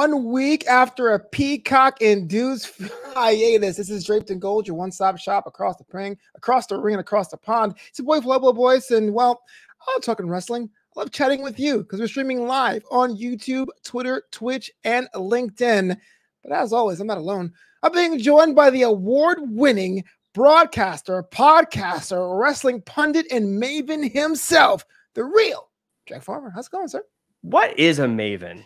One week after a peacock-induced hiatus, this is Draped in Gold, your one-stop shop across the ring, across the ring, and across the pond. It's your boy Flobo Boys, and well, I'm talking wrestling. I love chatting with you because we're streaming live on YouTube, Twitter, Twitch, and LinkedIn. But as always, I'm not alone. I'm being joined by the award-winning broadcaster, podcaster, wrestling pundit, and maven himself, the real Jack Farmer. How's it going, sir? What is a maven?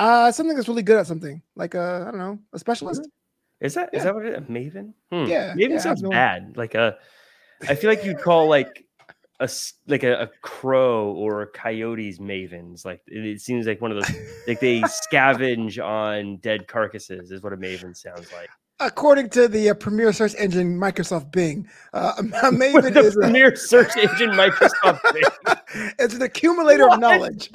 Uh, something that's really good at something, like a I don't know, a specialist. Is that is Yeah. that what it is? A maven? Hmm. Yeah, Maven yeah, sounds bad. Like a, I feel like you'd call like a like a, a crow or a coyote's mavens. Like it, it seems like one of those like they scavenge on dead carcasses is what a maven sounds like. According to the uh, premier search engine Microsoft Bing, uh, a Maven the is a, premier search engine Microsoft. Bing. it's an accumulator What? of knowledge.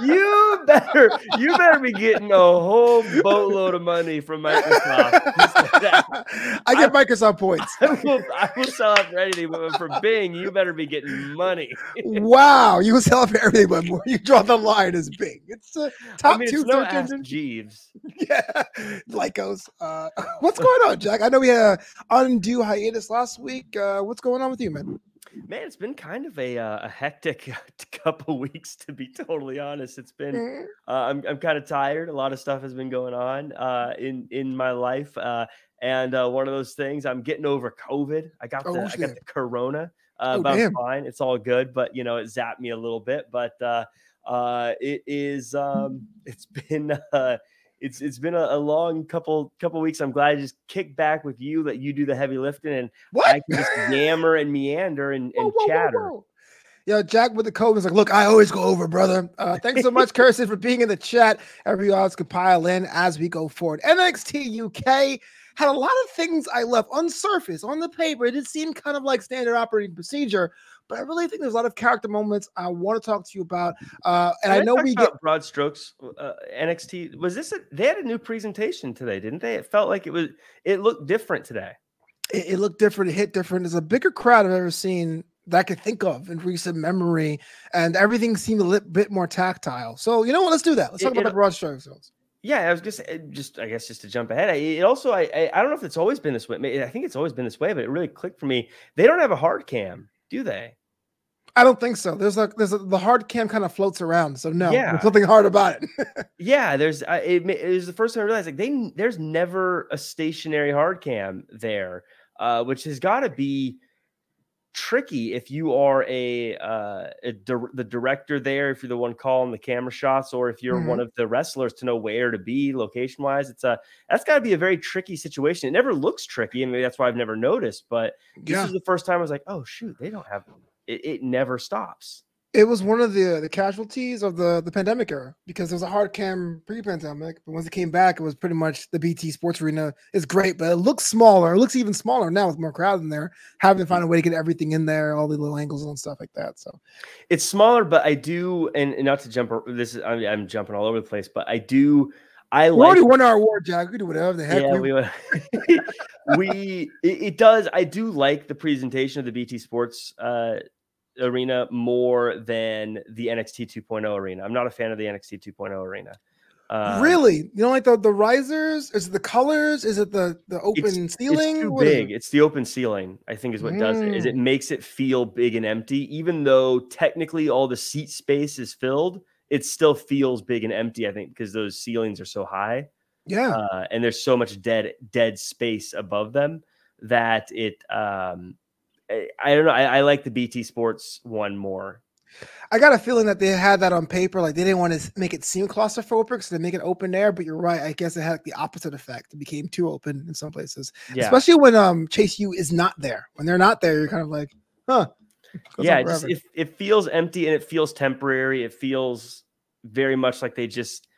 You better you better be getting a whole boatload of money from Microsoft. I get Microsoft points. I will, I will sell out for anything, but for Bing, you better be getting money. wow, you will sell for everything, but where you draw the line is Bing. It's uh, top I mean, two it's no engine. Jeeves. Yeah, Lycos. Uh, what's going on, Jack? I know we had a undue hiatus last week. Uh, what's going on with you, man? Man, it's been kind of a uh, a hectic couple weeks, to be totally honest. It's been Mm, uh, I'm I'm kind of tired. A lot of stuff has been going on uh, in in my life, uh, and uh, one of those things I'm getting over COVID. I got Oh, the I got the corona, uh, Oh, but I'm damn. fine. It's all good, but you know it zapped me a little bit. But uh, uh, it is um, it's been uh, it's it's been a, a long couple couple weeks. I'm glad I just kick back with you, let you do the heavy lifting, and What? I can just yammer and meander and, and whoa, whoa, chatter. whoa. Yo, Jack with the code was like, look, I always go over, brother. Uh, thanks so much, Kirsten, for being in the chat. Everybody else can pile in as we go forward. NXT UK had a lot of things I left on surface, on the paper. It did seem kind of like standard operating procedure, but I really think there's a lot of character moments I want to talk to you about. Uh, and Can I know we get broad strokes. Uh, NXT was this? A, they had a new presentation today, didn't they? It felt like it was. It looked different today. it, it looked different, it hit different. There's a bigger crowd I've ever seen that I could think of in recent memory, and everything seemed a little bit more tactile. So you know what? Let's do that. Let's It- talk about it- the broad strokes. Yeah, I was just just I guess just to jump ahead. I, it also I, I I don't know if it's always been this way. I think it's always been this way, but it really clicked for me. They don't have a hard cam, do they? I don't think so. There's like there's a, the hard cam kind of floats around, so no, Yeah. there's nothing hard about it. Yeah, there's. I it, it was the first time I realized like they there's never a stationary hard cam there, uh, which has got to be tricky if you are a, uh, a dir- the director there, if you're the one calling the camera shots, or if you're one of the wrestlers to know where to be location wise. It's a that's got to be a very tricky situation. It never looks tricky, and maybe that's why I've never noticed. But this yeah, is the first time I was like, oh shoot, they don't have it. It never stops. It was one of the the casualties of the the pandemic era because it was a hard cam pre-pandemic, but once it came back, it was pretty much the BT Sports Arena is great, but it looks smaller. It looks even smaller now with more crowd in there. Having to find a way to get everything in there, all the little angles and stuff like that. So it's smaller, but I do, and, and not to jump. This is I'm, I'm jumping all over the place, but I do. I we like. already won our award, Jack. We do whatever the heck yeah, we, we, we it, it does. I do like the presentation of the BT Sports uh, arena more than the NXT 2.0 arena. I'm not a fan of the NXT 2.0 arena. Um, really. You don't like the the risers? Is it the colors? Is it the the open it's, ceiling? It's too What big. it? It's the open ceiling. I think is what does it. Is it makes it feel big and empty, even though technically all the seat space is filled. It still feels big and empty. I think because those ceilings are so high, Yeah. uh, and there's so much dead dead space above them that it. Um, I, I don't know. I, I like the BT Sports one more. I got a feeling that they had that on paper. Like they didn't want to make it seem claustrophobic, so they make it open air. But you're right. I guess it had like the opposite effect. It became too open in some places, Yeah, especially when um Chase U is not there. When they're not there, you're kind of like, huh? Yeah. It, just, it, it feels empty and it feels temporary. It feels very much like they just.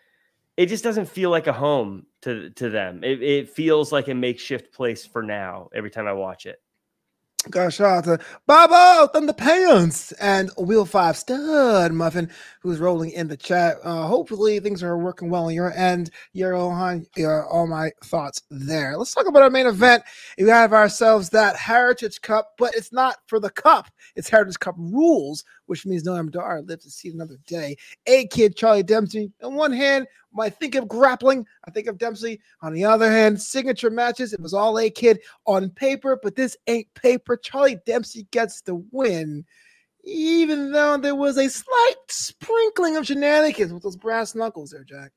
It just doesn't feel like a home to to them. It, it feels like a makeshift place for now. Every time I watch it. Shout out to Bobo Thunderpants and Wheel Five Stud Muffin, who's rolling in the chat. Uh, hopefully things are working well on your end. Johan, uh, all my thoughts there. Let's talk about our main event. We have ourselves that Heritage Cup, but it's not for the cup. It's Heritage Cup rules which means no Noam Dar lives to see another day. A kid, Charlie Dempsey. On one hand, when I think of grappling, I think of Dempsey. On the other hand, signature matches, it was all A kid on paper, but this ain't paper. Charlie Dempsey gets the win even though there was a slight sprinkling of shenanigans with those brass knuckles there, Jack.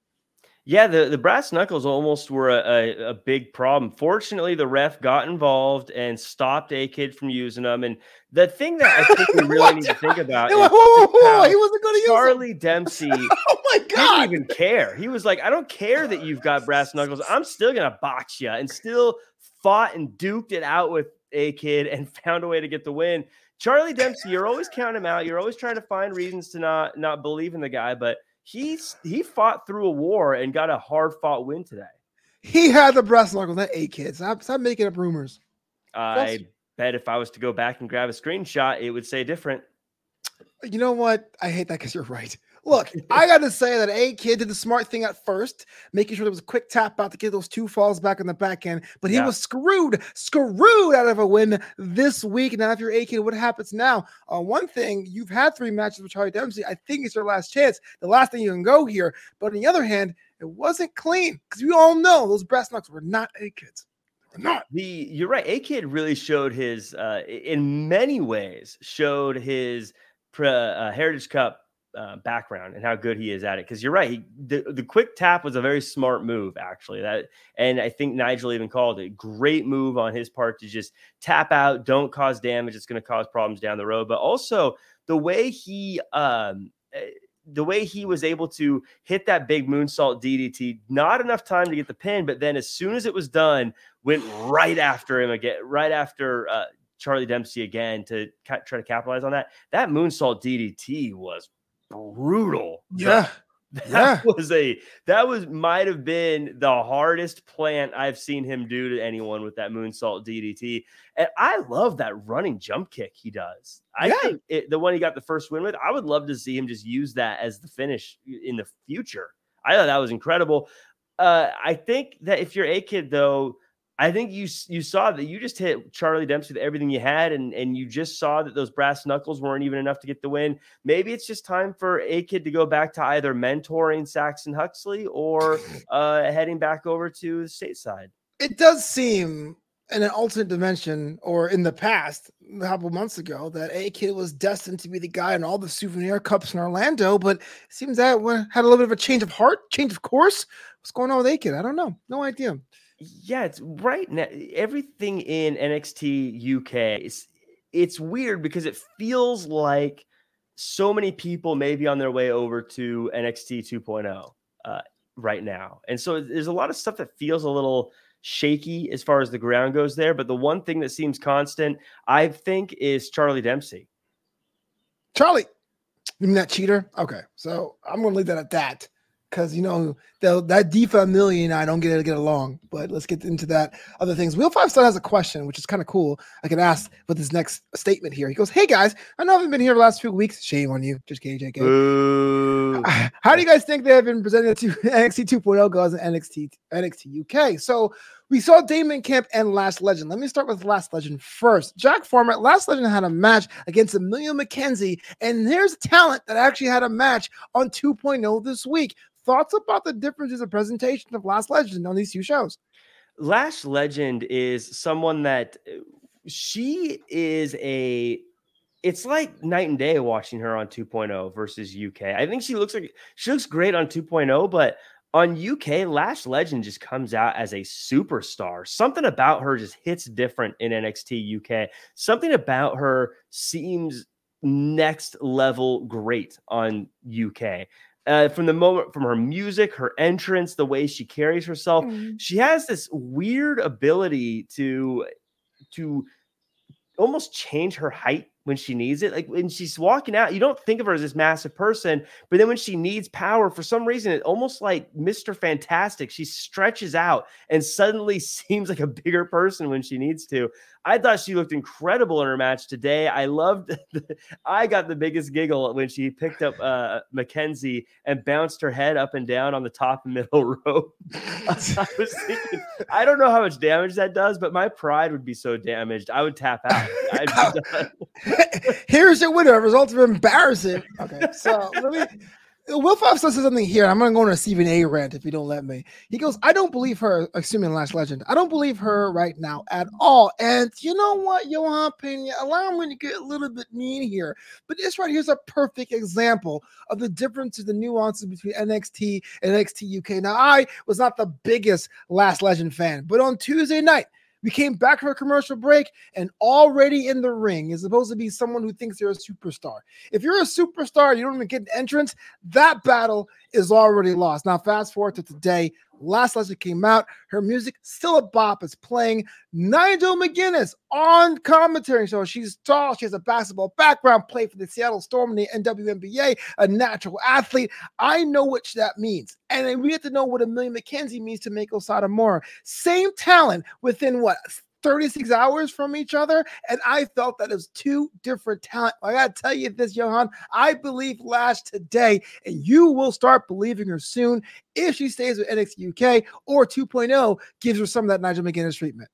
Yeah, the, the brass knuckles almost were a, a, a, big problem. Fortunately, the ref got involved and stopped A Kid from using them. And the thing that I think we really need to think about whoa, whoa, whoa, he wasn't going to use Charlie Dempsey. oh my god! Didn't even care. He was like, "I don't care that you've got brass knuckles. I'm still gonna box you," and still fought and duked it out with A Kid and found a way to get the win. Charlie Dempsey, you're always counting him out. You're always trying to find reasons to not not believe in the guy, but he's he fought through a war and got a hard fought win today. He had the breast knuckle. That eight kids. Stop, stop making up rumors. I bet if I was to go back and grab a screenshot, it would say different. You know what? I hate that because you're right. Look, I got to say that A Kid did the smart thing at first, making sure there was a quick tap out to get those two falls back in the back end, but he yeah. was screwed, screwed out of a win this week. Now, if you're A Kid, what happens now? Uh, one thing, you've had three matches with Charlie Dempsey. I think it's your last chance, the last thing you can go here. But on the other hand, it wasn't clean because we all know those brass knucks were not A Kids. Not. The you're right. A Kid really showed his, uh, in many ways, showed his uh, Heritage Cup uh, background and how good he is at it. Because you're right, he, the the quick tap was a very smart move, actually. That and I think Nigel even called it great move on his part to just tap out, don't cause damage. It's going to cause problems down the road. But also the way he um eh, the way he was able to hit that big moonsault DDT, not enough time to get the pin, but then as soon as it was done, went right after him again, right after uh, Charlie Dempsey again to ca- try to capitalize on that. That moonsault DDT was brutal. Yeah. That yeah. was a that was might have been the hardest plant I've seen him do to anyone with that moonsault DDT. And I love that running jump kick he does. I yeah. think it, the one he got the first win with, I would love to see him just use that as the finish in the future. I thought that was incredible. Uh, I think that if you're a kid though, I think you you saw that you just hit Charlie Dempsey with everything you had, and and you just saw that those brass knuckles weren't even enough to get the win. Maybe it's just time for a kid to go back to either mentoring Saxon Huxley or uh, heading back over to the stateside. It does seem in an alternate dimension, or in the past, a couple months ago, that A Kid was destined to be the guy in all the souvenir cups in Orlando, but it seems that had a little bit of a change of heart, change of course. What's going on with A Kid? I don't know. No idea. Yeah, it's right now. Everything in NXT UK is it's weird because it feels like so many people may be on their way over to NXT 2.0 uh, right now, and so there's a lot of stuff that feels a little shaky as far as the ground goes there. But the one thing that seems constant, I think, is Charlie Dempsey. Charlie, you mean that cheater? Okay, so I'm going to leave that at that because you know that Defa million I don't get to get along. But let's get into that other things. Wheel Five Star has a question, which is kind of cool. I can ask with his next statement here. He goes, "Hey guys, I know I haven't been here the last few weeks. Shame on you, just kidding, JK. How do you guys think they have been presented to NXT 2.0 guys and NXT NXT UK? So." We saw Damon Kemp and Lash Legend. Let me start with Lash Legend first. Jack Farmer, Lash Legend had a match against Emilia McKenzie, and there's talent that actually had a match on 2.0 this week thoughts about the differences of presentation of Lash Legend on these two shows? Lash Legend is someone that uh, she is a it's like night and day watching her on 2.0 versus UK. I think she looks like she looks great on 2.0, but on UK, Lash Legend just comes out as a superstar. Something about her just hits different in NXT UK. Something about her seems next level great on UK uh, from the moment from her music, her entrance, the way she carries herself, mm. she has this weird ability to to almost change her height when she needs it. Like when she's walking out, you don't think of her as this massive person, but then when she needs power, for some reason, it almost like Mr. Fantastic, she stretches out and suddenly seems like a bigger person when she needs to. I thought she looked incredible in her match today. I loved, the, I got the biggest giggle when she picked up uh, McKenzie and bounced her head up and down on the top and middle rope. I was thinking, I don't know how much damage that does, but my pride would be so damaged. I would tap out. Here's your winner. Results of embarrassing. Okay, so let me. Will Five says something here. I'm going to go on a Stephen A rant if you don't let me. He goes, I don't believe her, assuming Lash Legend. I don't believe her right now at all. And you know what, Johan Pena, allow me to get a little bit mean here. But this right here's a perfect example of the differences, the nuances between NXT and NXT UK. Now, I was not the biggest Lash Legend fan, but on Tuesday night, we came back from a commercial break, and already in the ring is supposed to be someone who thinks they're a superstar. If you're a superstar, you don't even get an entrance, that battle is already lost. Now, fast forward to today. Lash Legend came out. Her music still a bop. is playing. Nigel McGuinness on commentary. So she's tall. She has a basketball background. Played for the Seattle Storm in the NWNBA. A natural athlete. I know what that means, and we get to know what Emilia McKenzie means to Meiko Satomura. Same talent within what 36 hours from each other. And I felt that it was two different talent. I got to tell you this, Johan. I believe Lash today, and you will start believing her soon if she stays with NXT UK or 2.0 gives her some of that Nigel McGuinness treatment.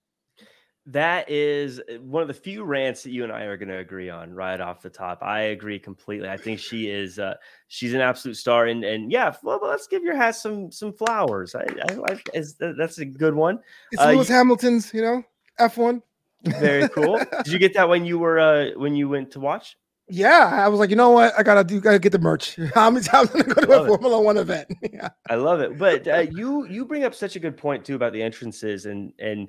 That is uh, one of the few rants that you and I are going to agree on right off the top. I agree completely. I think she is uh, she's an absolute star, and and yeah, well, let's give your hat some some flowers. I, I like that's a good one. It's uh, Lewis you, Hamilton's, you know. F1. Very cool. Did you get that when you were uh when you went to watch? Yeah, I was like, you know what? I gotta do. Gotta get the merch. How many times am I to go to a Formula One event? yeah. I love it. But uh, you you bring up such a good point too about the entrances and and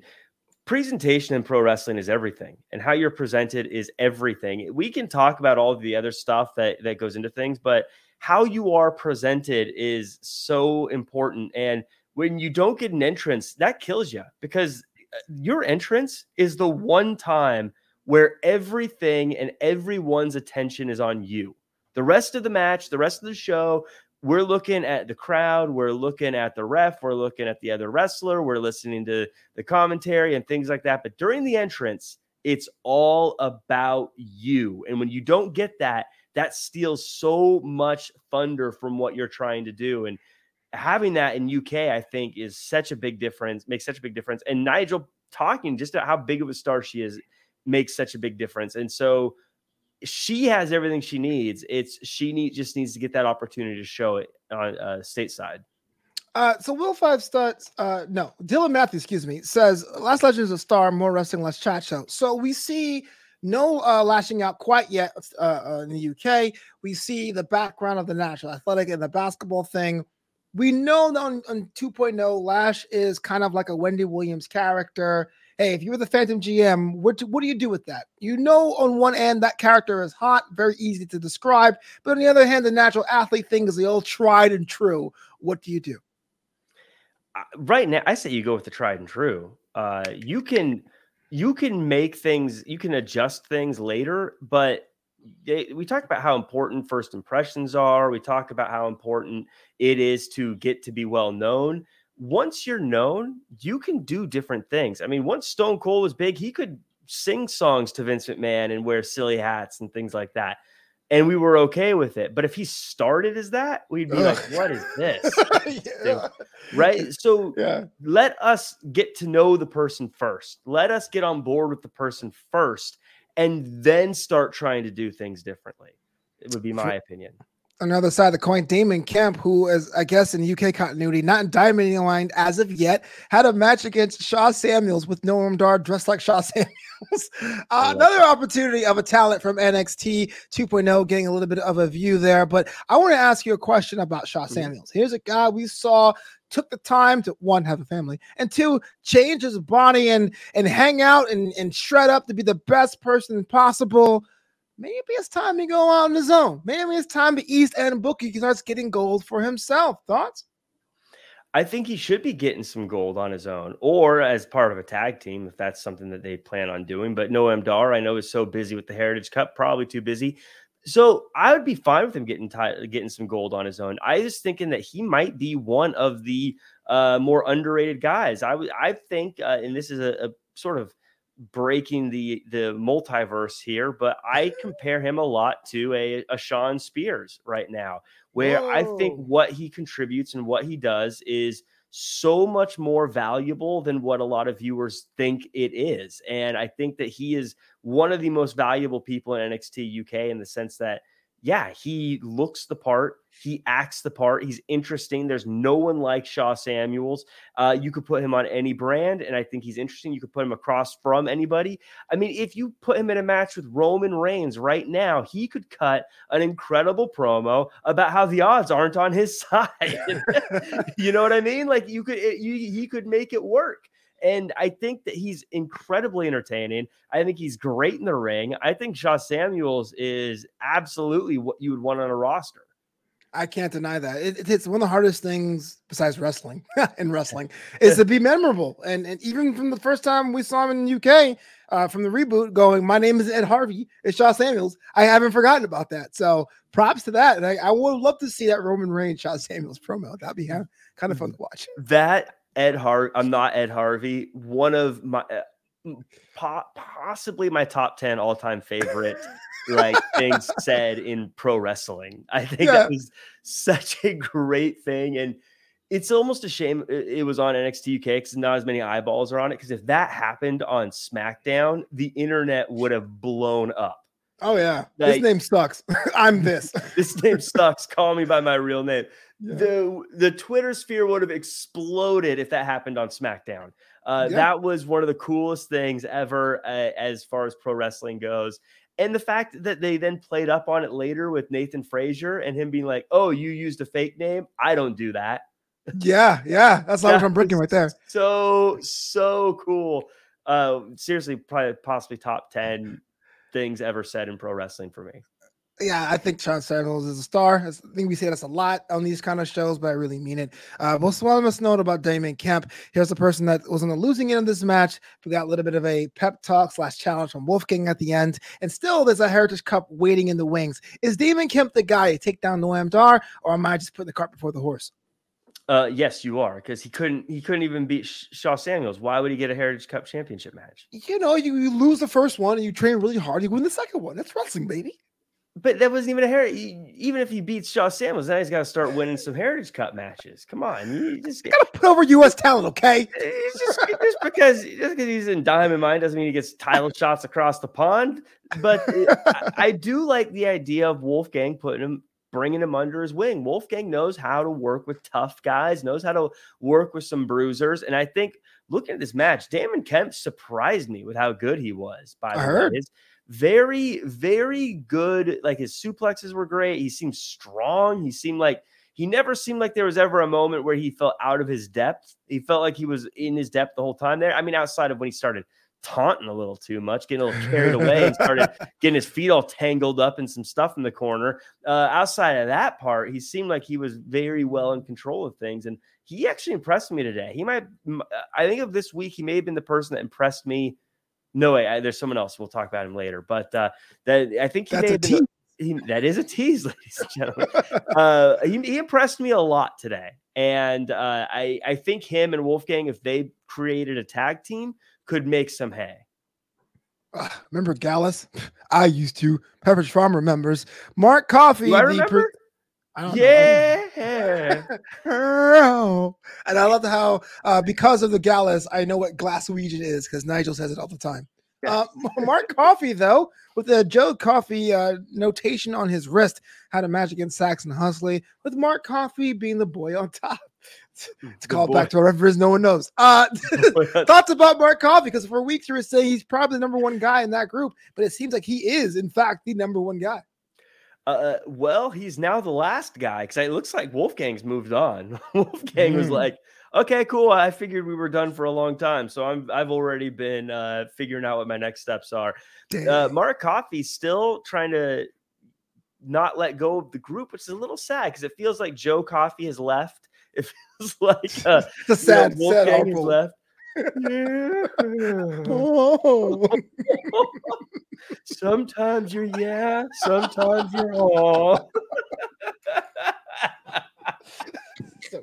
presentation in pro wrestling is everything, and how you're presented is everything. We can talk about all the other stuff that that goes into things, but how you are presented is so important. And when you don't get an entrance, that kills you because your entrance is the one time where everything and everyone's attention is on you. The rest of the match, the rest of the show, we're looking at the crowd, we're looking at the ref, we're looking at the other wrestler, we're listening to the commentary and things like that. But during the entrance, it's all about you. And when you don't get that, that steals so much thunder from what you're trying to do. And having that in UK, I think, is such a big difference, makes such a big difference. And Nigel talking just how big of a star she is makes such a big difference. And so she has everything she needs. It's she need just needs to get that opportunity to show it on uh, stateside. Uh, so Will Five Studs, uh, no, Dylan Matthews, excuse me, says Lash Legend is a star, more wrestling, less chat show. So we see no uh, lashing out quite yet uh, uh in the UK. We see the background of the National Athletic and the basketball thing we know that on, on 2.0, Lash is kind of like a Wendy Williams character. Hey, if you were the Phantom GM, what do, what do you do with that? You know, on one end, that character is hot, very easy to describe. But on the other hand, the natural athlete thing is the old tried and true. What do you do? Uh, right now, I say you go with the tried and true. Uh, you can you can make things, you can adjust things later, but we talk about how important first impressions are. We talk about how important it is to get to be well known. Once you're known, you can do different things. I mean, once Stone Cold was big, he could sing songs to Vince McMahon and wear silly hats and things like that. And we were okay with it. But if he started as that, we'd be like, what is this? yeah. Right. So yeah. let us get to know the person first. Let us get on board with the person first and then start trying to do things differently. It would be my opinion. Another side of the coin, Damon Kemp, who is, I guess, in UK continuity, not in Diamond Line as of yet, had a match against Sha Samuels with Noam Dar dressed like Sha Samuels. Uh, another opportunity of a talent from NXT 2.0, getting a little bit of a view there. But I want to ask you a question about Sha mm-hmm. Samuels. Here's a guy we saw took the time to one have a family and two change his body and and hang out and, and shred up to be the best person possible maybe it's time to go out on his own maybe it's time to east end bookie starts getting gold for himself thoughts I think he should be getting some gold on his own or as part of a tag team if that's something that they plan on doing. But Noam Dar, I know, is so busy with the Heritage Cup, probably too busy. So I would be fine with him getting t- getting some gold on his own. I was thinking that he might be one of the uh, more underrated guys. I I think, uh, and this is a, a, sort of breaking the the multiverse here, but I compare him a lot to a, a Shawn Spears right now, where Whoa. I think what he contributes and what he does is so much more valuable than what a lot of viewers think it is. And I think that he is one of the most valuable people in NXT UK in the sense that yeah, he looks the part. He acts the part. He's interesting. There's no one like Sha Samuels. Uh, you could put him on any brand, and I think he's interesting. You could put him across from anybody. I mean, if you put him in a match with Roman Reigns right now, he could cut an incredible promo about how the odds aren't on his side. you know what I mean? Like you could, it, you, he could make it work. And I think that he's incredibly entertaining. I think he's great in the ring. I think Sha Samuels is absolutely what you would want on a roster. I can't deny that. It, it's one of the hardest things besides wrestling in wrestling is to be memorable. And, and even from the first time we saw him in the UK uh, from the reboot going, my name is Ed Harvey, it's Sha Samuels. I haven't forgotten about that. So props to that. And I, I would love to see that Roman Reigns Sha Samuels promo. That'd be kind of fun to watch. That Ed Har. I'm not Ed Harvey. One of my uh, po- possibly my top ten all time favorite like things said in pro wrestling. I think yeah. that was such a great thing, and it's almost a shame it was on NXT UK because not as many eyeballs are on it. Because if that happened on SmackDown, the internet would have blown up. Oh yeah, like, this name sucks. I'm this. this name sucks. Call me by my real name. Yeah. The the Twitter sphere would have exploded if that happened on SmackDown. Uh, yeah. That was one of the coolest things ever uh, as far as pro wrestling goes. And the fact that they then played up on it later with Nathan Frazer and him being like, "Oh, you used a fake name. I don't do that." Yeah, yeah, that's not I'm breaking right there. So so cool. Uh, seriously, probably possibly top ten things ever said in pro wrestling for me. Yeah, I think Sha Samuels is a star. I think we say this a lot on these kind of shows, but I really mean it. Uh, most of us know about Damon Kemp. Here's a person that was on the losing end of this match. We got a little bit of a pep talk slash challenge from Wolfgang at the end, and still there's a Heritage Cup waiting in the wings. Is Damon Kemp the guy to take down Noam Dar, or am I just putting the cart before the horse? Uh, yes, you are because he couldn't. He couldn't even beat Sha Samuels. Why would he get a Heritage Cup championship match? You know, you, you lose the first one and you train really hard. You win the second one. That's wrestling, baby. But that wasn't even a heritage. Even if he beats Sha Samuels, now he's got to start winning some Heritage Cup matches. Come on, you just got to put over U.S. talent, okay? Eh, just, just, because just because he's in Diamond Mine doesn't mean he gets title shots across the pond. But eh, I, I do like the idea of Wolfgang putting him bringing him under his wing. Wolfgang knows how to work with tough guys, knows how to work with some bruisers. And I think looking at this match, Damon Kemp surprised me with how good he was. By the way, his very, very good. Like his suplexes were great. He seemed strong. He seemed like he never seemed like there was ever a moment where he felt out of his depth. He felt like he was in his depth the whole time there. I mean, outside of when he started taunting a little too much, getting a little carried away, and started getting his feet all tangled up in some stuff in the corner. Uh, outside of that part, he seemed like he was very well in control of things, and he actually impressed me today. He might, I think of this week, he may have been the person that impressed me. No way, I, there's someone else. We'll talk about him later, but uh, that I think he That's may have been. He, that is a tease, ladies and gentlemen. uh, he, he, impressed me a lot today, and uh, I I think him and Wolfgang, if they created a tag team, could make some hay. Uh, remember Gallus? I used to. Pepperidge Farm remembers. Mark Coffey. I remember? I yeah. and I love how, uh, because of the Gallus, I know what Glaswegian is because Nigel says it all the time. Uh, Mark Coffey, though, with the Joe Coffey uh, notation on his wrist, had a match against Saxon Huxley, with Mark Coffee being the boy on top. It's called back to a reference no one knows. Uh, thoughts about Mark Coffey? Because for weeks you were saying he's probably the number one guy in that group, but it seems like he is, in fact, the number one guy. Uh, uh well, he's now the last guy because it looks like Wolfgang's moved on. Wolfgang mm. was like, "Okay, cool. I figured we were done for a long time, so I'm I've already been uh, figuring out what my next steps are." Uh, Mark Coffey's still trying to not let go of the group, which is a little sad because it feels like Joe Coffey has left it feels like uh, the sad, you know, sad left. Yeah. oh. sometimes you're yeah, sometimes you're all.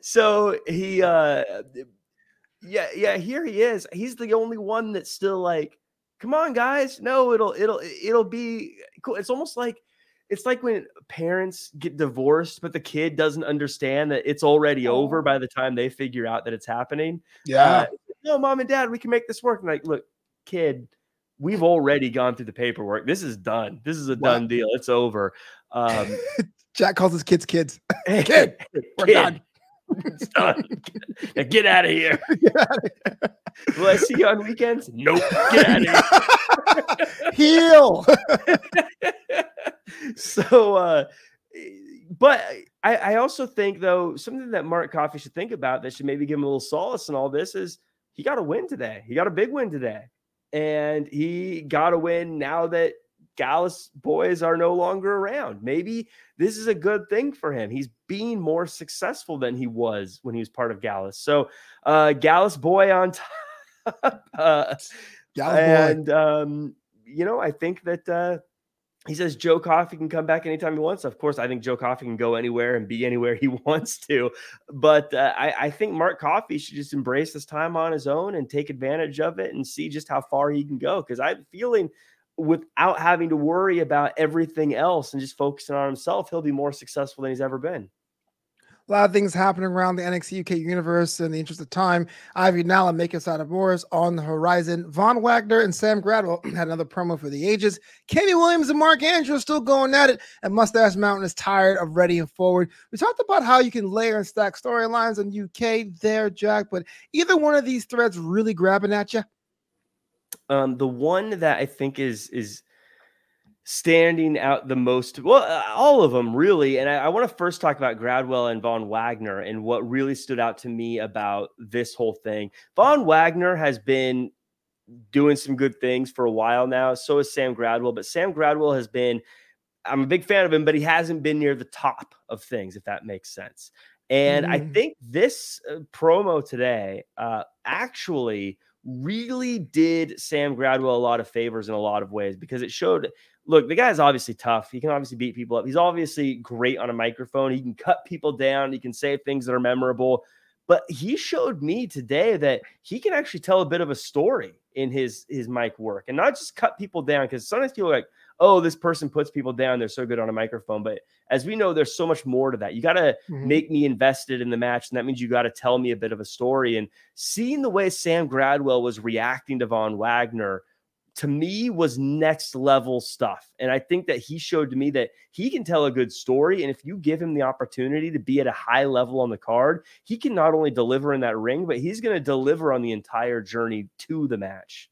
so he uh yeah yeah here he is he's the only one that's still like come on guys no it'll it'll it'll be cool it's almost like it's like when parents get divorced, but the kid doesn't understand that it's already oh. over by the time they figure out that it's happening. Yeah. Uh, no, mom and dad, we can make this work. And like, look, kid, we've already gone through the paperwork. This is done. This is a done deal. It's over. Um, Jack calls his kids kids. Hey, kid, we're kid. done. it's done. Now get out of here. Will I see you on weekends? Nope. Get out of here. Heal. so, uh, but I, I also think though something that Mark Coffey should think about that should maybe give him a little solace in all this is he got a win today. He got a big win today, and he got a win now that Gallus boys are no longer around. Maybe this is a good thing for him. He's being more successful than he was when he was part of Gallus. So, uh, Gallus boy on top. uh, Gallus and, boy. um, you know, I think that, uh, he says Joe Coffey can come back anytime he wants. Of course, I think Joe Coffey can go anywhere and be anywhere he wants to. But uh, I, I, think Mark Coffey should just embrace this time on his own and take advantage of it and see just how far he can go. Because I'm feeling without having to worry about everything else and just focusing on himself, he'll be more successful than he's ever been. A lot of things happening around the NXT UK universe. In the interest of time, Ivy Nala, make us out of Morris on the horizon. Von Wagner and Sam Gradwell had another promo for the ages. Kenny Williams and Mark Andrews still going at it, and Mustache Mountain is tired of ready and forward. We talked about how you can layer and stack storylines in UK there, Jack, but either one of these threads really grabbing at you? Um, the one that I think is is standing out the most well uh, all of them really and i, I want to first talk about gradwell and von wagner and what really stood out to me about this whole thing von wagner has been doing some good things for a while now so is sam gradwell but sam gradwell has been i'm a big fan of him but he hasn't been near the top of things if that makes sense and mm. i think this uh, promo today uh, actually really did Sam Gradwell a lot of favors in a lot of ways because it showed look, the guy's obviously tough. He can obviously beat people up. He's obviously great on a microphone. He can cut people down. He can say things that are memorable. But he showed me today that he can actually tell a bit of a story in his his mic work and not just cut people down. Because sometimes people are like, oh, this person puts people down. They're so good on a microphone. But as we know, there's so much more to that. You got to mm-hmm. make me invested in the match. And that means you got to tell me a bit of a story. And seeing the way Sam Gradwell was reacting to Von Wagner to me was next level stuff. And I think that he showed to me that he can tell a good story. And if you give him the opportunity to be at a high level on the card, he can not only deliver in that ring, but he's going to deliver on the entire journey to the match.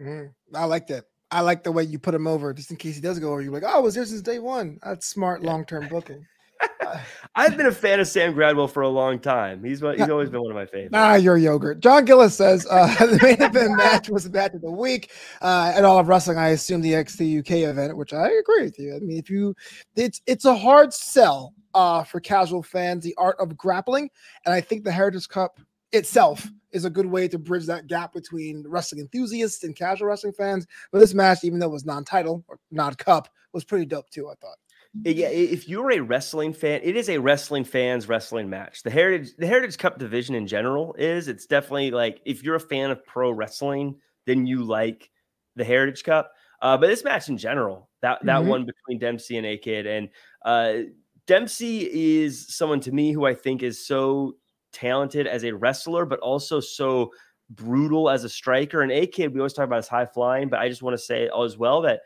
Mm, I like that. I like the way you put him over just in case he does go over. You're like, oh, I was there since day one. That's smart long term booking. I've been a fan of Sam Gradwell for a long time. He's he's always been one of my favorites. Ah, you're yogurt. John Gillis says uh, the main event match was the match of the week uh, at All of Wrestling. I assume the XT UK event, which I agree with you. I mean, if you, it's it's a hard sell uh, for casual fans the art of grappling, and I think the Heritage Cup itself is a good way to bridge that gap between wrestling enthusiasts and casual wrestling fans. But this match, even though it was non-title or non-cup, was pretty dope too. I thought yeah, if you're a wrestling fan, it is a wrestling fans wrestling match. The Heritage the Heritage Cup division in general is it's definitely like if you're a fan of pro wrestling, then you like the Heritage Cup. Uh, but this match in general, that that mm-hmm. one between Dempsey and A Kid, and uh, Dempsey is someone to me who I think is so talented as a wrestler, but also so brutal as a striker. And A Kid, we always talk about his high flying, but I just want to say as well that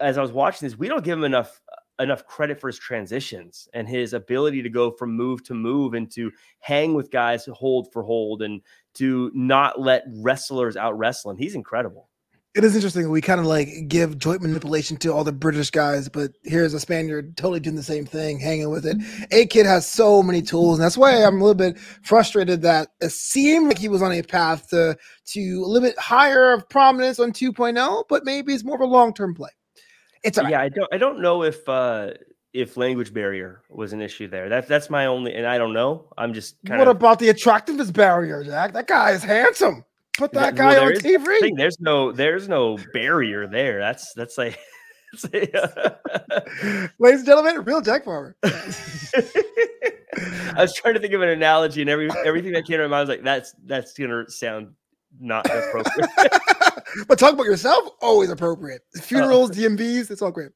as I was watching this, we don't give him enough uh, enough credit for his transitions and his ability to go from move to move and to hang with guys hold for hold and to not let wrestlers out wrestle him. He's incredible. It is interesting. We kind of like give joint manipulation to all the British guys, but here's a Spaniard totally doing the same thing, hanging with it. A kid has so many tools, and that's why I'm a little bit frustrated that it seemed like he was on a path to to a little bit higher of prominence on 2.0, but maybe it's more of a long term play. It's right. yeah. I don't. I don't know if uh if language barrier was an issue there. That's that's my only, and I don't know. I'm just kind of. What about the attractiveness barrier, Jack? That guy is handsome. Put that guy well, on TV. Thing, there's no, there's no barrier there. That's that's like. Ladies and gentlemen, real Jack Farmer. I was trying to think of an analogy, and every everything that came to my mind was like, "That's that's gonna sound not appropriate. but talk about yourself, always appropriate. Funerals, DMVs, it's all great.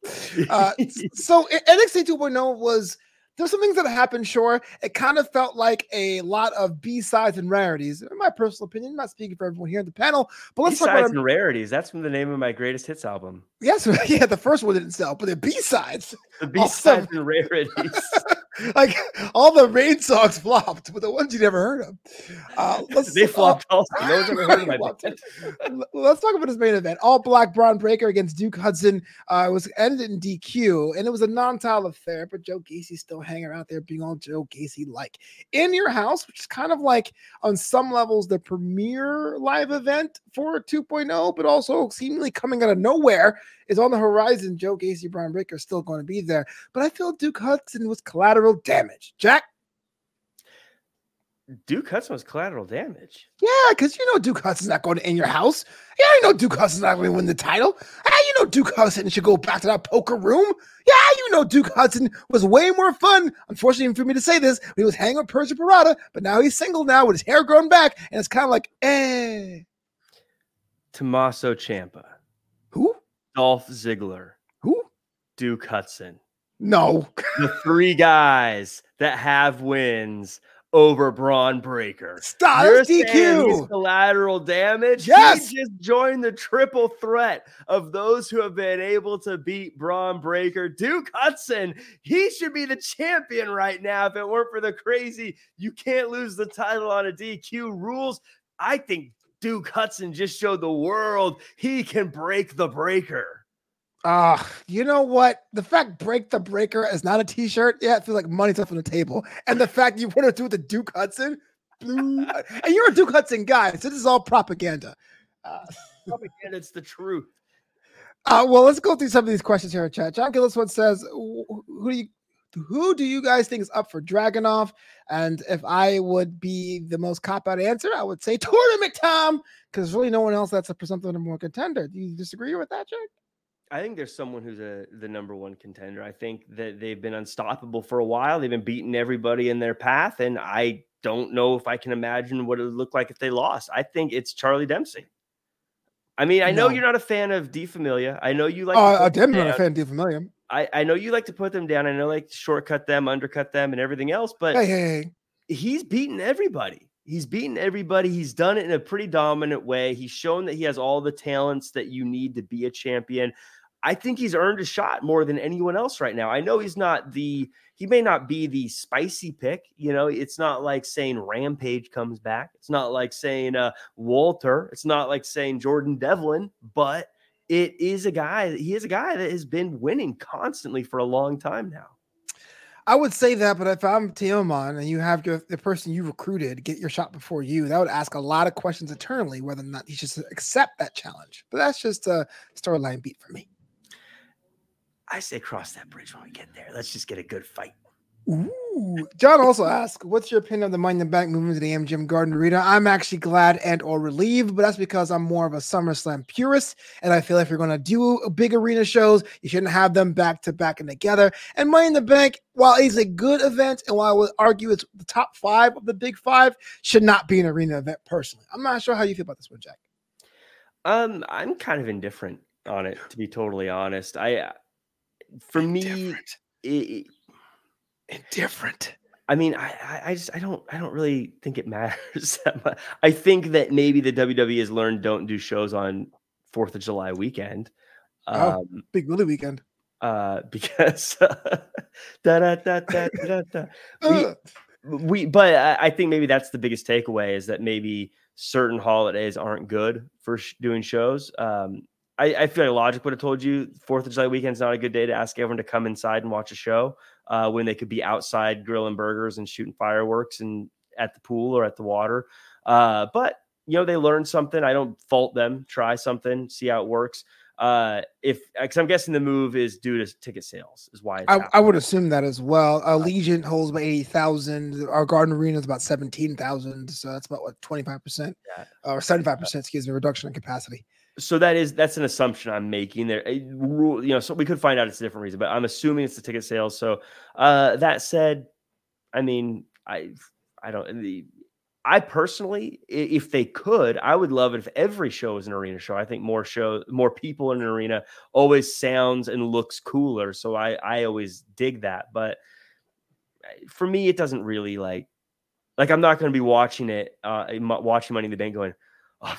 Uh, so NXT 2.0 was there's some things that happened, sure. It kind of felt like a lot of B sides and rarities. In my personal opinion, I'm not speaking for everyone here in the panel, but let's talk about B-sides talk about and rarities. That's from the name of my greatest hits album. Yes, yeah, the first one didn't sell, but the B sides. The B sides and rarities. like all the rain songs flopped, but the ones you never heard of. Uh, they flopped uh, also. No one's ever heard of my Let's talk about his main event. All black Bron Breakker against Duke Hudson uh, was ended in DQ, and it was a non-title affair, but Joe Gacy's still hanging out there being all Joe Gacy like. In your house, which is kind of like on some levels the premier live event for 2.0, but also seemingly coming out of nowhere is on the horizon. Joe Gacy, Bron Breakker still going to be there, but I feel Duke Hudson was collateral damage. Jack. Duke Hudson was collateral damage. Yeah, because you know Duke Hudson's not going to in your house. Yeah, you know Duke Hudson's not going to win the title. Yeah, you know Duke Hudson should go back to that poker room. Yeah, you know Duke Hudson was way more fun. Unfortunately for me to say this, he was hanging with Persia Pirotta, but now he's single now with his hair grown back, and it's kind of like, eh. Tommaso Ciampa. Dolph Ziggler. Who? Duke Hudson. No. the three guys that have wins over Bron Breakker. Stop You're DQ. collateral damage. Yes. He just joined the triple threat of those who have been able to beat Bron Breakker. Duke Hudson, he should be the champion right now if it weren't for the crazy you can't lose the title on a DQ rules. I think Duke Hudson just showed the world he can break the breaker. Uh, you know what? The fact break the breaker is not a t-shirt, yeah, it feels like money's off on the table. And the fact you want to do the Duke Hudson, and you're a Duke Hudson guy, so this is all propaganda. Uh, propaganda, it's the truth. Uh, well, let's go through some of these questions here in chat. John Gillis one says, "Who do you, who do you guys think is up for Dragunov?" And if I would be the most cop out answer, I would say Tournament Tom, because there's really no one else that's a presumptive number one contender. Do you disagree with that, Jack? I think there's someone who's a the number one contender. I think that they've been unstoppable for a while. They've been beating everybody in their path, and I don't know if I can imagine what it would look like if they lost. I think it's Charlie Dempsey. I mean, I know no. you're not a fan of Di Familia. I know you like. Uh, I'm not a fan of Di Familia. I, I know you like to put them down. I know like shortcut them, undercut them, and everything else. But hey, hey, hey. he's beaten everybody. He's beaten everybody. He's done it in a pretty dominant way. He's shown that he has all the talents that you need to be a champion. I think he's earned a shot more than anyone else right now. I know he's not the he may not be the spicy pick, you know, it's not like saying Rampage comes back. It's not like saying uh Walter, it's not like saying Jordan Devlin, but it is a guy, he is a guy that has been winning constantly for a long time now. I would say that, but if I'm Teoman and you have your, the person you recruited get your shot before you, that would ask a lot of questions internally whether or not he should accept that challenge. But that's just a storyline beat for me. I say cross that bridge when we get there. Let's just get a good fight. Ooh. John also asked, "What's your opinion of the Money in the Bank movement to the MGM Garden Arena?" I'm actually glad and or relieved, but that's because I'm more of a SummerSlam purist, and I feel if you're going to do big arena shows, you shouldn't have them back to back and together. And Money in the Bank, while it's a good event, and while I would argue it's the top five of the big five, should not be an arena event. Personally, I'm not sure how you feel about this one, Jack. Um, I'm kind of indifferent on it, to be totally honest. I for me, it, indifferent. I mean, I, I just I don't I don't really think it matters that much. I think that maybe the WWE has learned don't do shows on Fourth of July weekend. Oh, um, Big Willie weekend. Uh, because da, da, da, da, da, da. We, we, but I, I think maybe that's the biggest takeaway is that maybe certain holidays aren't good for sh- doing shows. Um, I, I, feel like Logic would have told you Fourth of July weekend is not a good day to ask everyone to come inside and watch a show uh, when they could be outside grilling burgers and shooting fireworks and at the pool or at the water. Uh, but you know they learned something. I don't fault them. Try something, see how it works. Uh, if because I'm guessing the move is due to ticket sales is why. I, I, would assume that as well. Allegiant holds about eighty thousand. Our Garden Arena is about seventeen thousand. So that's about what twenty five percent or seventy five percent. Excuse me, reduction in capacity so that is that's an assumption I'm making there. Eh, you know, so we could find out it's a different reason, but I'm assuming it's the ticket sales. So uh, that said, I mean, I I don't the I personally, if they could, I would love it if every show was an arena show. I think more show, more people in an arena always sounds and looks cooler. So I, I always dig that. But eh, for me, it doesn't really like, like I'm not going to be watching it, uh, watching Money in the Bank, going, oh,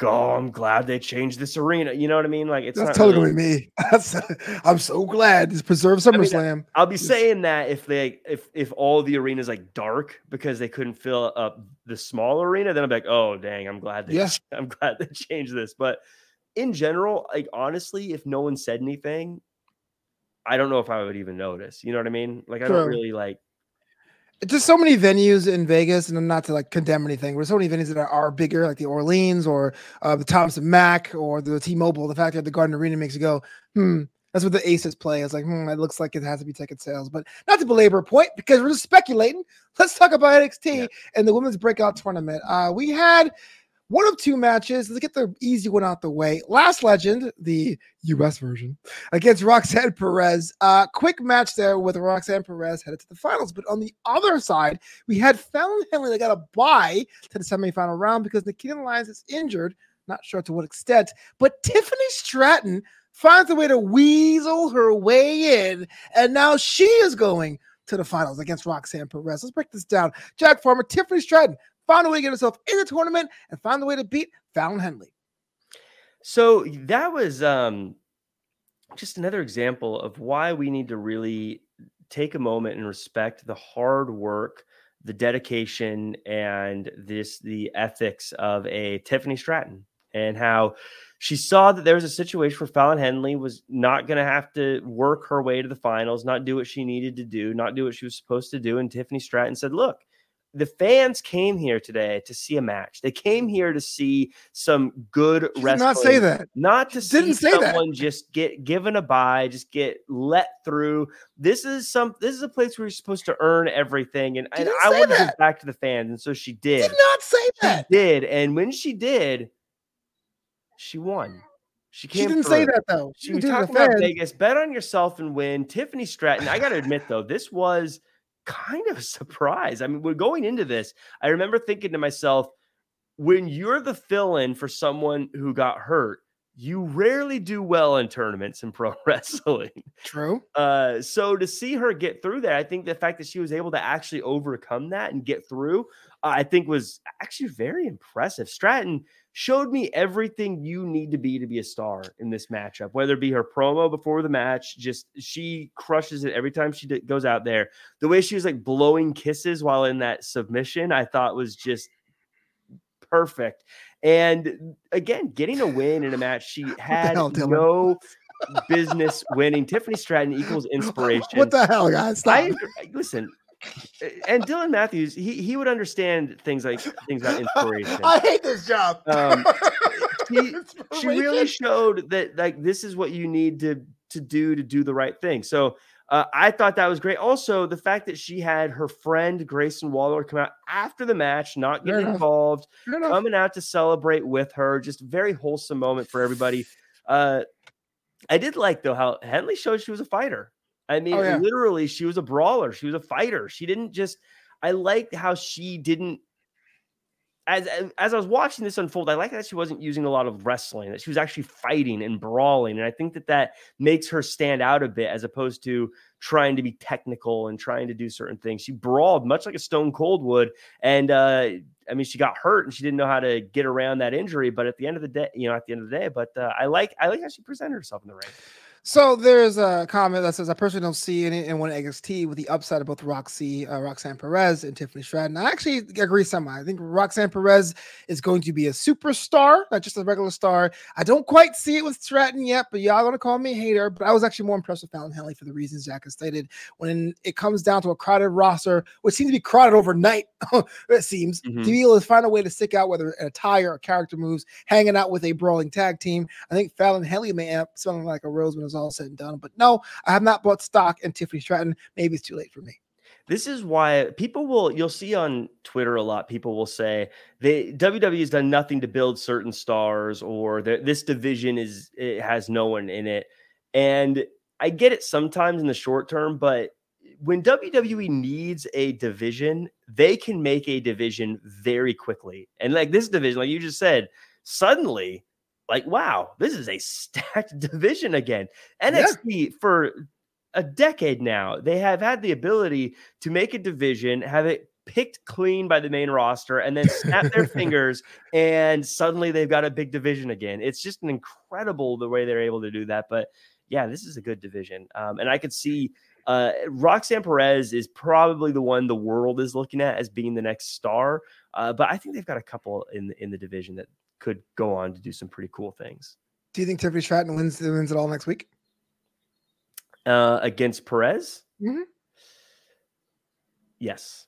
oh, I'm glad they changed this arena. You know what I mean? Like it's that's totally really... me. That's, I'm so glad this preserves SummerSlam. I mean, I'll be saying that if they if if all the arenas like dark because they couldn't fill up the small arena, then I'm like, oh dang, I'm glad they yes. I'm glad they changed this. But in general, like honestly, if no one said anything, I don't know if I would even notice. You know what I mean? Like I don't really like just so many venues in Vegas, and I'm not to like condemn anything, but so many venues that are, are bigger, like the Orleans or uh, the Thomas & Mack or the T-Mobile. The fact that the Garden Arena makes you go, hmm, that's what the Aces play. It's like, hmm, it looks like it has to be ticket sales, but not to belabor a point because we're just speculating. Let's talk about NXT yeah. and the women's breakout tournament. Uh, we had one of two matches. Let's get the easy one out the way. Lash Legend, the US version, against Roxanne Perez. Uh, quick match there with Roxanne Perez headed to the finals. But on the other side, we had Fallon Henley that got a bye to the semifinal round because Nikita Lyons is injured. Not sure to what extent, but Tiffany Stratton finds a way to weasel her way in, and now she is going to the finals against Roxanne Perez. Let's break this down. Jack Farmer, Tiffany Stratton, found a way to get himself in the tournament and found a way to beat Fallon Henley. So that was um, just another example of why we need to really take a moment and respect the hard work, the dedication, and this the ethics of a Tiffany Stratton and how she saw that there was a situation where Fallon Henley was not going to have to work her way to the finals, not do what she needed to do, not do what she was supposed to do. And Tiffany Stratton said, Look, the fans came here today to see a match. They came here to see some good wrestling. Not say that. Not to Didn't see someone that. just get given a bye, just get let through. This is some. This is a place where you're supposed to earn everything, and, and I want to give back to the fans, and so she did. Did not say that. She did, and when she did, she won. She, she didn't say that though. She, she was talking about Vegas. Bet on yourself and win. Tiffany Stratton. I got to admit though, this was kind of a surprise. I mean, we're going into this. I remember thinking to myself, when you're the fill in for someone who got hurt, you rarely do well in tournaments in pro wrestling. True. Uh, so to see her get through that, I think the fact that she was able to actually overcome that and get through, uh, I think was actually very impressive. Stratton showed me everything you need to be to be a star in this matchup, whether it be her promo before the match, just she crushes it every time she d- goes out there. The way she was like blowing kisses while in that submission, I thought was just perfect. And again, getting a win in a match she had hell, no business winning. Tiffany Stratton equals inspiration. What the hell, guys? Stop. I listen. And Dylan Matthews, he he would understand things like things about inspiration. I hate this job. Um, he, she really showed that like this is what you need to to do to do the right thing. So uh, I thought that was great. Also, the fact that she had her friend Grayson Waller come out after the match, not getting involved, coming out to celebrate with her, just very wholesome moment for everybody. Uh, I did like though how Henley showed she was a fighter. I mean, oh, yeah. literally, she was a brawler. She was a fighter. She didn't just. I liked how she didn't as as I was watching this unfold, I like that she wasn't using a lot of wrestling; that she was actually fighting and brawling, and I think that that makes her stand out a bit as opposed to trying to be technical and trying to do certain things. She brawled much like a Stone Cold would, and uh, I mean, she got hurt and she didn't know how to get around that injury. But at the end of the day, you know, at the end of the day, but uh, I like I like how she presented herself in the ring. So there's a comment that says, I personally don't see any in one NXT with the upside of both Roxy, uh, Roxanne Perez and Tiffany Stratton. I actually agree semi. I think Roxanne Perez is going to be a superstar, not just a regular star. I don't quite see it with Stratton yet, but y'all gonna call me a hater. But I was actually more impressed with Fallon Henley for the reasons Jack has stated. When it comes down to a crowded roster, which seems to be crowded overnight, it seems, mm-hmm. to be able to find a way to stick out, whether an attire or character moves, hanging out with a brawling tag team. I think Fallon Henley may end up smelling like a rose when it's all said and done. But no, I have not bought stock in Tiffany Stratton. Maybe it's too late for me. This is why people will you'll see on Twitter a lot. People will say they WWE has done nothing to build certain stars, or this division is it has no one in it. And I get it sometimes in the short term, but when WWE needs a division, they can make a division very quickly. And like this division, like you just said, suddenly, like, wow, this is a stacked division again. NXT yeah. for a decade now, they have had the ability to make a division, have it picked clean by the main roster, and then snap their fingers, and suddenly they've got a big division again. It's just an incredible the way they're able to do that. But yeah, this is a good division. Um, and I could see uh, Roxanne Perez is probably the one the world is looking at as being the next star. Uh, but I think they've got a couple in in the division that could go on to do some pretty cool things. Do you think Tiffany Stratton wins wins it all next week? Uh, against Perez? Mm-hmm. Yes.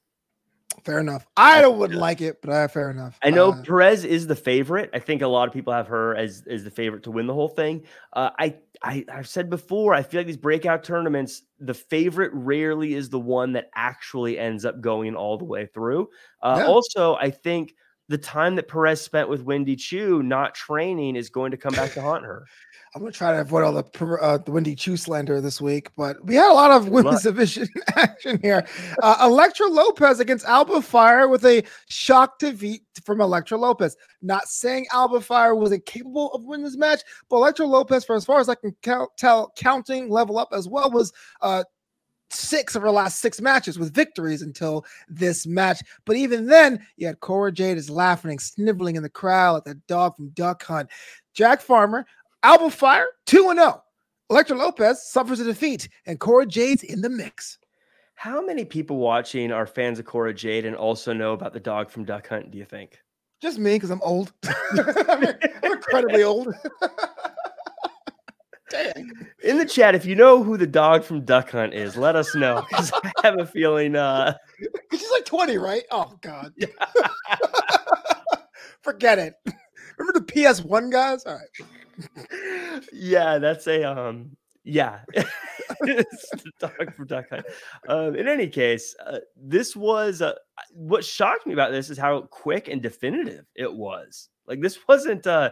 Fair enough. I wouldn't like it, but uh, fair enough. I know uh, Perez is the favorite. I think a lot of people have her as as the favorite to win the whole thing. Uh, I, I I've said before. I feel like these breakout tournaments, the favorite rarely is the one that actually ends up going all the way through. Uh, yeah. Also, I think the time that Perez spent with Wendy Choo not training is going to come back to haunt her. I'm gonna try to avoid all the uh, the Wendy Choo slander this week, but we had a lot of women's division action here. Uh, Elektra Lopez against Alba Fyre with a shock defeat from Elektra Lopez. Not saying Alba Fyre wasn't capable of winning this match, but Elektra Lopez, for as far as I can count, tell, counting level up as well, was uh, six of her last six matches with victories until this match. But even then, you had Cora Jade is laughing and sniveling in the crowd like the dog from Duck Hunt. Jack Farmer Alba Fyre, 2 0. Elektra Lopez suffers a defeat, and Cora Jade's in the mix. How many people watching are fans of Cora Jade and also know about the dog from Duck Hunt, do you think? Just me, because I'm old. I'm, incredibly old. Dang. In the chat, if you know who the dog from Duck Hunt is, let us know. Because I have a feeling uh she's like 20, right? Oh god. Forget it. Remember the PS1 guys? All right yeah, that's a um yeah, it's the dog from Duck Hunt. Um, in any case, uh, this was uh, what shocked me about this is how quick and definitive it was. Like this wasn't uh,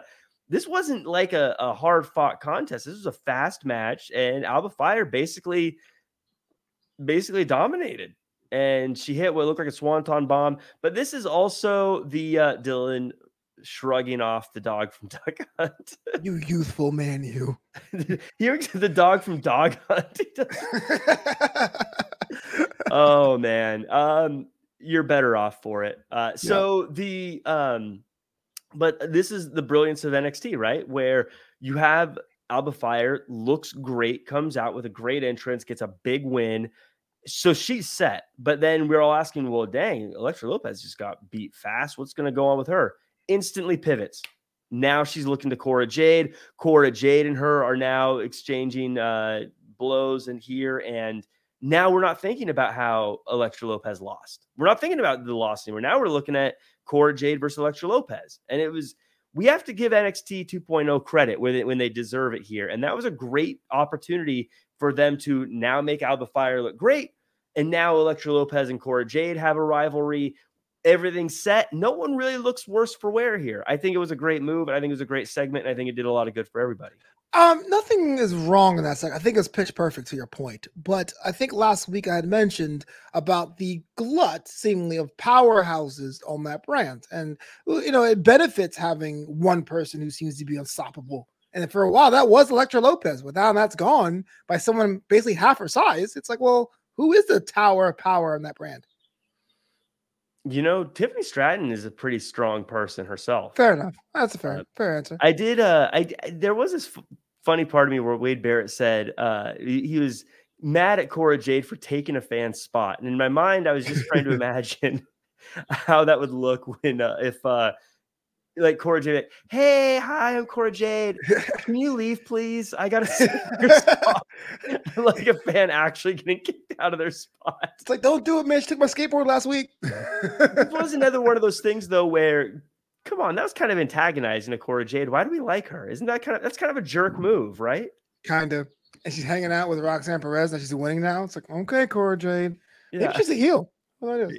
this wasn't like a, a hard fought contest. This was a fast match, and Alba Fyre basically basically dominated. And she hit what looked like a swanton bomb. But this is also the uh, Dylan shrugging off the dog from Dog Hunt. you youthful man, you. Hearing the dog from Dog Hunt. oh man, um, you're better off for it. Uh, so yeah. the um, but this is the brilliance of NXT, right? Where you have Alba Fyre looks great, comes out with a great entrance, gets a big win. So she's set, but then we're all asking, well, dang, Elektra Lopez just got beat fast. What's going to go on with her? instantly pivots. Now she's looking to Cora Jade. Cora Jade and her are now exchanging uh, blows in here. And now we're not thinking about how Elektra Lopez lost. We're not thinking about the loss anymore. Now we're looking at Cora Jade versus Elektra Lopez. And it was, we have to give NXT 2.0 credit when they, when they deserve it here. And that was a great opportunity for them to now make Alba Fyre look great. And now Elektra Lopez and Cora Jade have a rivalry everything's set. No one really looks worse for wear here. I think it was a great move. And I think it was a great segment. And I think it did a lot of good for everybody. Um, nothing is wrong in that segment. I think it's pitch perfect to your point. But I think last week I had mentioned about the glut, seemingly, of powerhouses on that brand. And, you know, it benefits having one person who seems to be unstoppable. And for a while, that was Elektra Lopez. But now that's gone by someone basically half her size. It's like, well, who is the tower of power in that brand? You know, Tiffany Stratton is a pretty strong person herself. Fair enough. That's a fair, uh, fair answer. I did. Uh, I there was this f- funny part of me where Wade Barrett said uh, he, he was mad at Cora Jade for taking a fan spot, and in my mind, I was just trying to imagine how that would look when uh, if uh, like Cora Jade, hey, hi, I'm Cora Jade. Can you leave, please? I gotta sit your spot. like a fan actually getting kicked out of their spot. It's like, don't do it, man. She took my skateboard last week. this was another one of those things though where come on, that was kind of antagonizing to Cora Jade. Why do we like her? Isn't that kind of that's kind of a jerk move, right? Kind of. And she's hanging out with Roxanne Perez and she's winning now. It's like, okay, Cora Jade. Yeah. Maybe she's a heel.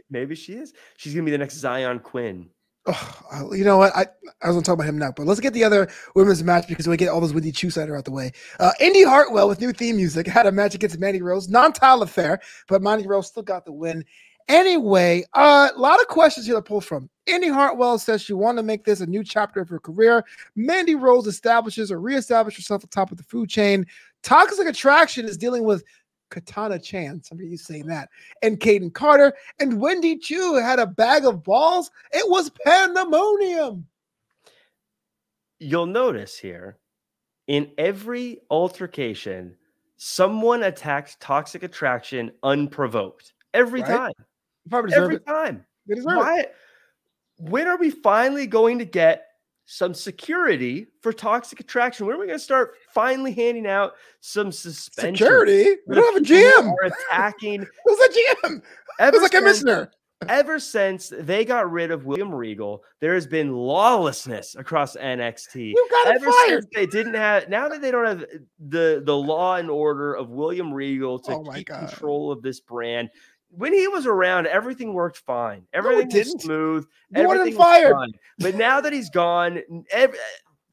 Maybe she is. She's gonna be the next Xyon Quinn. Oh, you know what? I, I was going to talk about him now, but let's get the other women's match because we get all those Wendy Choo cider out the way. Uh, Indi Hartwell with new theme music had a match against Mandy Rose, non-title affair, but Mandy Rose still got the win. Anyway, uh, a lot of questions here to pull from. Indi Hartwell says she wanted to make this a new chapter of her career. Mandy Rose establishes or reestablishes herself at the top of the food chain. Toxic Attraction is dealing with Katana Chance. Some of you saying that. And Kayden Carter. And Wendy Choo had a bag of balls. It was pandemonium. You'll notice here in every altercation, someone attacks toxic attraction unprovoked. Every right? time. Every it. time. Why? It. When are we finally going to get some security for toxic attraction. When are we going to start finally handing out some suspension? Security? We don't have a GM. Are attacking. Who's a GM? Ever Who's a commissioner? Ever since they got rid of William Regal, there has been lawlessness across NXT. You got Ever fired. since they didn't have, now that they don't have the the law and order of William Regal to oh keep God. control of this brand, when he was around, everything worked fine. Everything no, was smooth. You everything fired. Fine. But now that he's gone, every,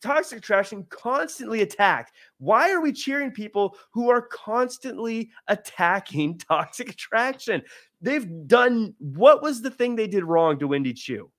toxic attraction constantly attacked. Why are we cheering people who are constantly attacking toxic attraction? They've done what was the thing they did wrong to Wendy Choo?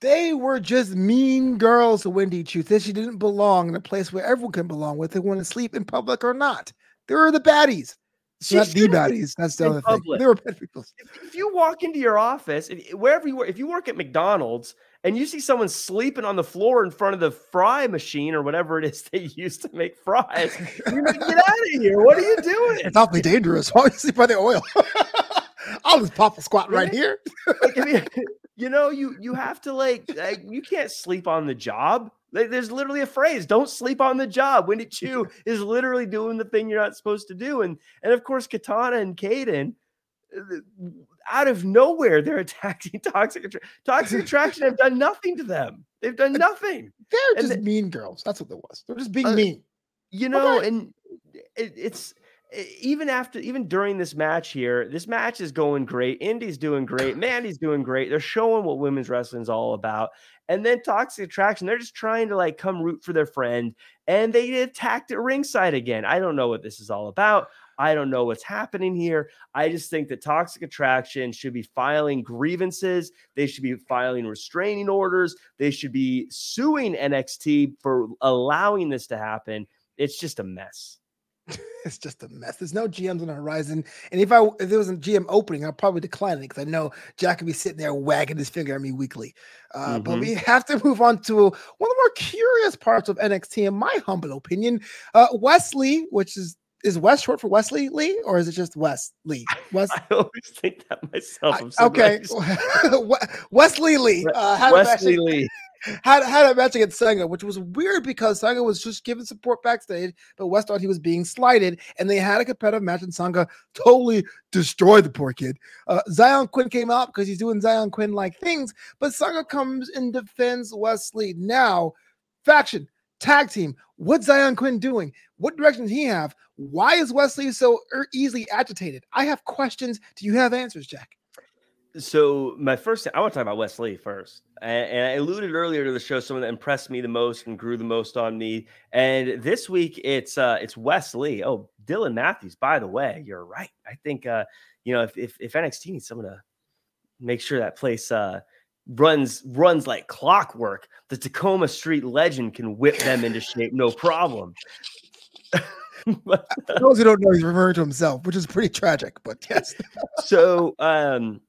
They were just mean girls to Wendy Choo. That she didn't belong in a place where everyone can belong, whether they want to sleep in public or not. They were the baddies. It's not the baddies. That's the other public. thing. They were bad people. If, if, you walk into your office, if, wherever you work, if you work at McDonald's and you see someone sleeping on the floor in front of the fry machine or whatever it is they use to make fries, you're like, get out of here. What are you doing? It's awfully dangerous. Why don't you sleep by the oil? I'll just pop a squat right, right here. like, you, you know, you you have to like, like you can't sleep on the job. There's literally a phrase, don't sleep on the job. Wendy Choo is literally doing the thing you're not supposed to do. And and of course, Katana and Kayden, uh, out of nowhere, they're attacking toxic attraction. Toxic attraction have done nothing to them. They've done nothing. They're and just they, mean girls. That's what it was. They're just being uh, mean. You know, okay. and it, it's even after even during this match here, this match is going great. Indi's doing great. Mandy's doing great. They're showing what women's wrestling is all about. And then Toxic Attraction, they're just trying to like come root for their friend. And they attacked at ringside again. I don't know what this is all about. I don't know what's happening here. I just think that Toxic Attraction should be filing grievances. They should be filing restraining orders. They should be suing NXT for allowing this to happen. It's just a mess. it's just a mess. There's no GMs on the horizon. And if I if there was a GM opening, I'd probably decline it because I know Jack could be sitting there wagging his finger at me weekly. Uh, mm-hmm. But we have to move on to one of the more curious parts of NXT, in my humble opinion. Uh, Wes Lee, which is is West short for Wesley Lee, or is it just Wes Lee? Wes. I always think that myself. I, okay, Wesley Lee. Uh, Wesley Lee had had a match against Sanga, which was weird because Sanga was just given support backstage, but West thought he was being slighted, and they had a competitive match, and Sanga totally destroyed the poor kid. Uh, Xyon Quinn came out because he's doing Xyon Quinn like things, but Sanga comes and defends Wesley. Now, faction tag team. What's Xyon Quinn doing? What direction does he have? Why is Wesley so easily agitated? I have questions. Do you have answers, Jack? So my first, I want to talk about Wesley first, and, and, I alluded earlier to the show someone that impressed me the most and grew the most on me. And this week it's uh it's Wes Lee. Oh, Dylan Matthews. By the way, you're right. I think uh you know if if, if NXT needs someone to make sure that place uh runs runs like clockwork, the Tacoma Street legend can whip them into shape, no problem. but, uh, those who don't know, he's referring to himself, which is pretty tragic. But yes. so um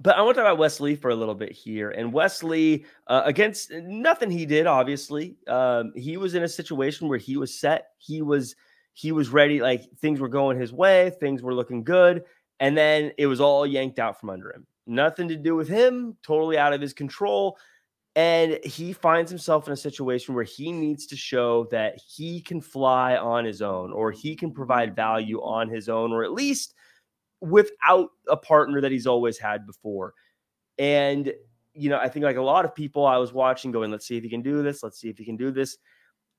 but I want to talk about Wesley for a little bit here. And Wesley, uh, against nothing he did, obviously, um, he was in a situation where he was set. He was he was ready. Like things were going his way, things were looking good, and then it was all yanked out from under him. Nothing to do with him, totally out of his control. And he finds himself in a situation where he needs to show that he can fly on his own, or he can provide value on his own, or at least without a partner that he's always had before. And, you know, I think like a lot of people I was watching going, let's see if he can do this. Let's see if he can do this.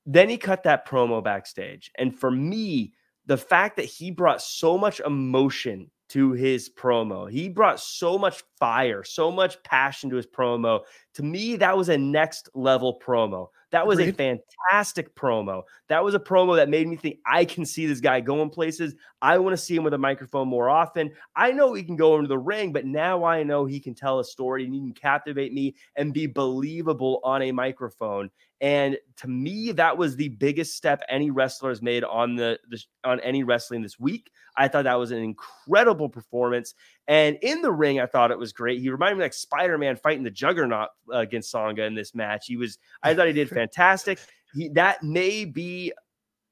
Then he cut that promo backstage. And for me, the fact that he brought so much emotion to his promo. He brought so much fire, so much passion to his promo. To me, that was a next level promo. That was Agreed. a fantastic promo. That was a promo that made me think I can see this guy going places. I want to see him with a microphone more often. I know he can go into the ring, but now I know he can tell a story and he can captivate me and be believable on a microphone. And to me, that was the biggest step any wrestler has made on the, the, on any wrestling this week. I thought that was an incredible performance. And in the ring, I thought it was great. He reminded me like Spider-Man fighting the Juggernaut uh, against Sanga in this match. He was, I thought he did fantastic. He, that may be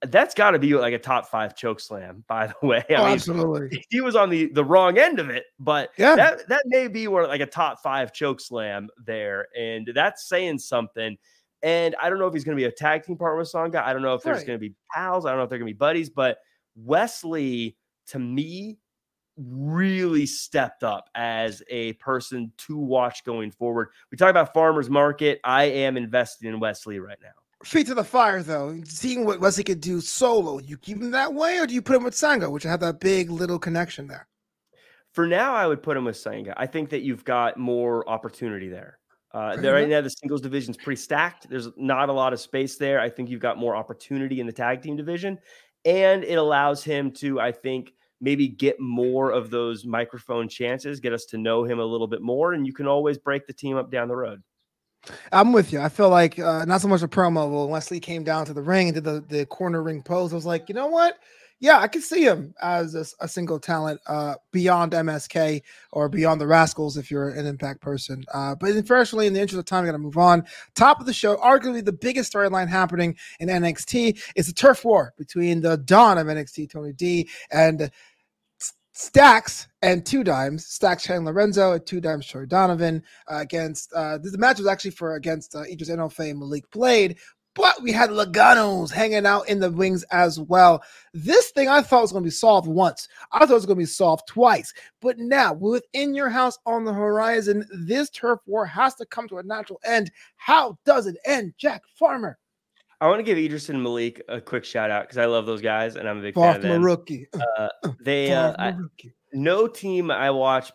that's got to be like a top five choke slam, by the way. I oh, mean, absolutely. He was on the the wrong end of it, but yeah, that that may be where like a top five choke slam there, and that's saying something. And I don't know if he's going to be a tag team partner with Sanga. I don't know if there's going to be pals. I don't know if they're going to be buddies. But Wesley, to me, really stepped up as a person to watch going forward. We talk about farmers market. I am investing in Wesley right now. Feet to the fire, though. Seeing what Wesley could do solo, you keep him that way, or do you put him with Sanga, which have that big little connection there? For now, I would put him with Sanga. I think that you've got more opportunity there. Uh, there right now, the singles division is pretty stacked. There's not a lot of space there. I think you've got more opportunity in the tag team division, and it allows him to, I think, maybe get more of those microphone chances, get us to know him a little bit more, and you can always break the team up down the road. I'm with you. I feel like uh, not so much a promo. But when Wesley came down to the ring and did the, the corner ring pose, I was like, you know what? Yeah, I can see him as a, a single talent uh, beyond MSK or beyond the Rascals if you're an Impact person. Uh, but unfortunately, in the interest of time, I got to move on. Top of the show, arguably the biggest storyline happening in NXT is the turf war between the Don of NXT, Tony D, and Stacks and two dimes, Stacks Channing Lorenzo and two dimes Troy Donovan uh, against uh, this match was actually for against uh, Idris Enofe and Malik Blade, but we had Legado's hanging out in the wings as well. This thing I thought was going to be solved once. I thought it was going to be solved twice. But now, within your house on the horizon, this turf war has to come to a natural end. How does it end, Jack Farmer? I want to give Idris and Malik a quick shout out because I love those guys and I'm a big fan of them. rookie. Uh, they uh, I, no team I watch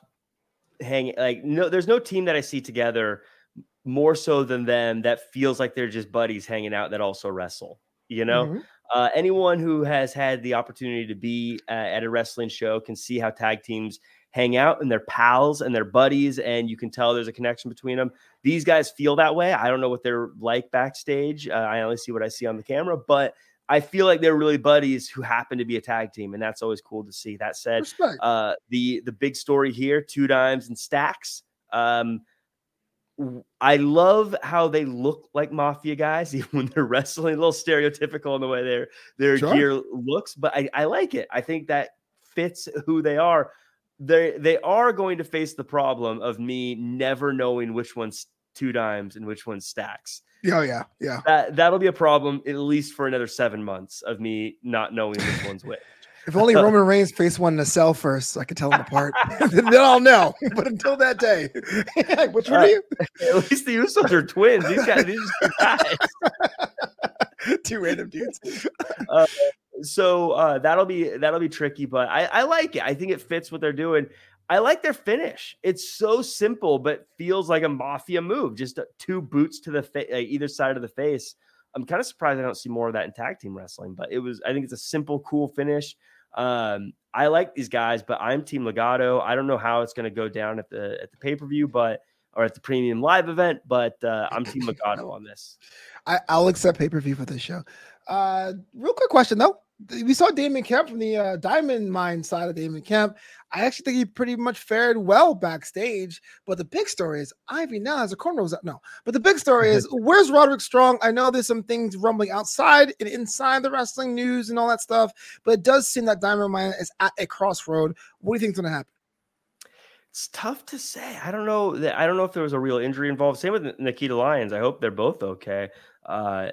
hang like no. There's no team that I see together more so than them that feels like they're just buddies hanging out that also wrestle. You know, mm-hmm. uh, anyone who has had the opportunity to be uh, at a wrestling show can see how tag teams hang out and they're pals and they're buddies, and you can tell there's a connection between them. These guys feel that way. I don't know what they're like backstage. Uh, I only see what I see on the camera, but I feel like they're really buddies who happen to be a tag team, and that's always cool to see. That said, uh, the the big story here: two dimes and stacks. Um, I love how they look like mafia guys, even when they're wrestling. A little stereotypical in the way their their sure. gear looks, but I, I like it. I think that fits who they are. They they are going to face the problem of me never knowing which one's two dimes and which one's stacks. Oh yeah, yeah. That that'll be a problem at least for another seven months of me not knowing which one's which. If only Roman Reigns faced one in a cell first, so I could tell them apart. then I'll know. But until that day, which one uh, are you? At least the Usos are twins. These guys, these two guys, two random dudes. Uh, so uh, that'll be that'll be tricky, but I, I like it. I think it fits what they're doing. I like their finish. It's so simple, but feels like a mafia move. Just two boots to the face, either side of the face. I'm kind of surprised I don't see more of that in tag team wrestling, but it was, I think it's a simple, cool finish. Um, I like these guys, but I'm Team Legado. I don't know how it's going to go down at the at the pay per view, but or at the premium live event, but uh, I'm Team Legado on this. I, will accept pay per view for this show. Uh, real quick question though, we saw Damon Kemp from the uh, Diamond Mine side of Damon Kemp. I actually think he pretty much fared well backstage. But the big story is Ivy now has a cornrows was no. But the big story is where's Roderick Strong? I know there's some things rumbling outside and inside the wrestling news and all that stuff, but it does seem that Diamond Mine is at a crossroad. What do you think's going to happen? It's tough to say. I don't know. I don't know if there was a real injury involved. Same with Nikita Lyons. I hope they're both okay. Uh,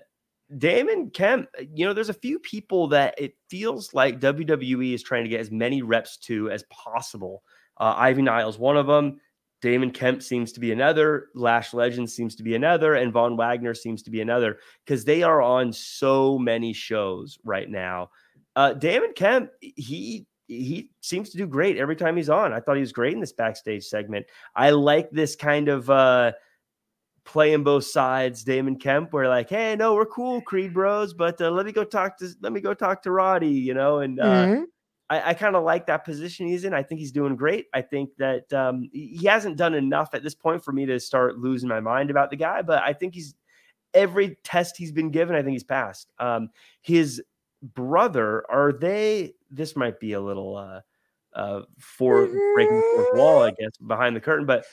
Damon Kemp, you know, there's a few people that it feels like WWE is trying to get as many reps to as possible. Uh, Ivy Niles, one of them. Damon Kemp seems to be another. Lash Legend seems to be another. And Von Wagner seems to be another because they are on so many shows right now. Uh, Damon Kemp, he he seems to do great every time he's on. I thought he was great in this backstage segment. I like this kind of uh playing both sides, Damon Kemp, where like, hey, no, we're cool, Creed Bros, but uh, let me go talk to let me go talk to Roddy, you know, and uh, mm-hmm. I, I kind of like that position he's in. I think he's doing great. I think that um, he hasn't done enough at this point for me to start losing my mind about the guy, but I think he's every test he's been given, I think he's passed. Um, his brother, are they? This might be a little uh, uh, for breaking the fourth wall, I guess, behind the curtain, but.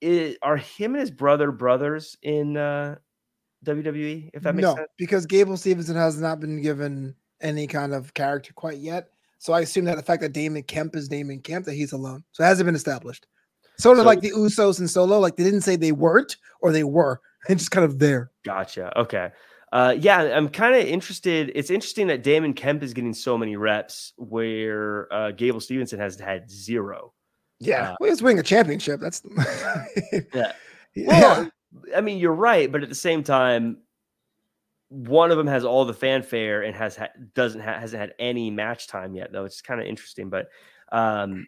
It, are him and his brother brothers in uh, WWE? If that makes no, sense, because Gable Stevenson has not been given any kind of character quite yet. So I assume that the fact that Damon Kemp is Damon Kemp, that he's alone. So it hasn't been established. Sort of so, like the Usos and Solo, like they didn't say they weren't or they were. It's just kind of there. Gotcha. Okay. Uh, yeah, I'm kind of interested. It's interesting that Damon Kemp is getting so many reps where uh, Gable Stevenson has had zero. Yeah, uh, well, he's winning a championship. That's yeah. yeah. Well, I mean, you're right, but at the same time, one of them has all the fanfare and has ha- doesn't ha- hasn't had any match time yet though. It's kind of interesting, but um,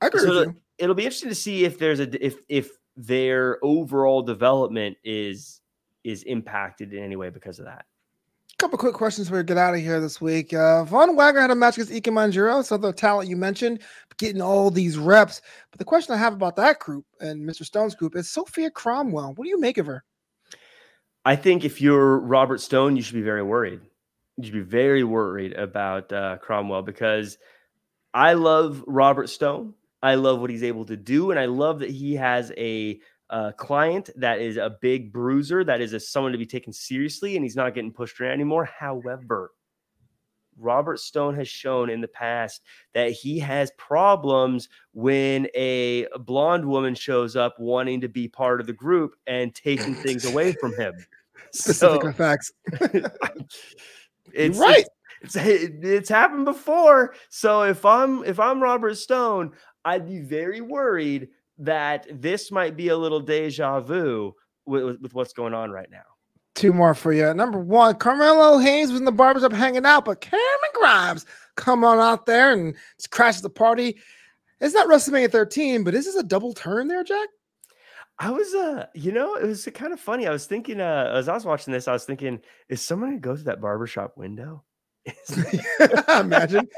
I agree so it'll, it'll, be interesting to see if there's a if if their overall development is is impacted in any way because of that. Couple quick questions before we get out of here this week. Uh, Von Wagner had a match against Ikemen Jiro, so the talent you mentioned, getting all these reps. But the question I have about that group and Mr. Stone's group is Sophia Cromwell. What do you make of her? I think if you're Robert Stone, you should be very worried. You should be very worried about uh, Cromwell because I love Robert Stone. I love what he's able to do, and I love that he has a uh, client that is a big bruiser, that is a, someone to be taken seriously, and he's not getting pushed around anymore. However, Robert Stone has shown in the past that he has problems when a blonde woman shows up wanting to be part of the group and taking things away from him. Specific so, facts. it's right. It's, it's, it's happened before. So if I'm if I'm Robert Stone, I'd be very worried that this might be a little deja vu with, with, with what's going on right now. Two more for you. Number one, Carmelo Hayes was in the barbershop hanging out, but Cameron Grimes come on out there and crashes the party. It's not WrestleMania 13, but is this a double turn there, Jack? I was uh, you know, it was kind of funny. I was thinking uh as I was watching this, I was thinking, is someone gonna go to that barbershop window? Imagine.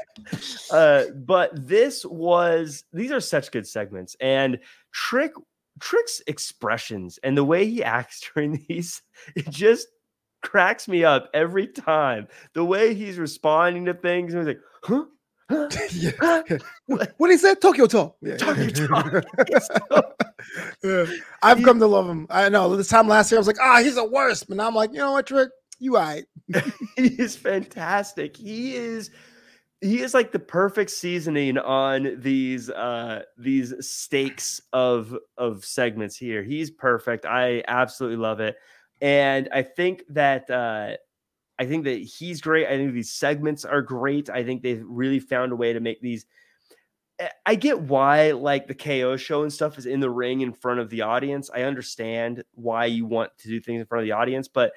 uh, but this was these are such good segments, and Trick Trick's expressions and the way he acts during these, it just cracks me up every time. The way he's responding to things, and he's like, huh? yeah. what he said, Tokyo Talk. Yeah. Tokyo Talk. yeah. I've come to love him. I know. This time last year, I was like, ah, oh, he's the worst. But now I'm like, you know what, Trick? You right. he is fantastic. He is he is like the perfect seasoning on these uh these steaks of of segments here. He's perfect. I absolutely love it. And I think that uh I think that he's great. I think these segments are great. I think they've really found a way to make these. Eh, I get why, like the KO show and stuff, is in the ring in front of the audience. I understand why you want to do things in front of the audience, but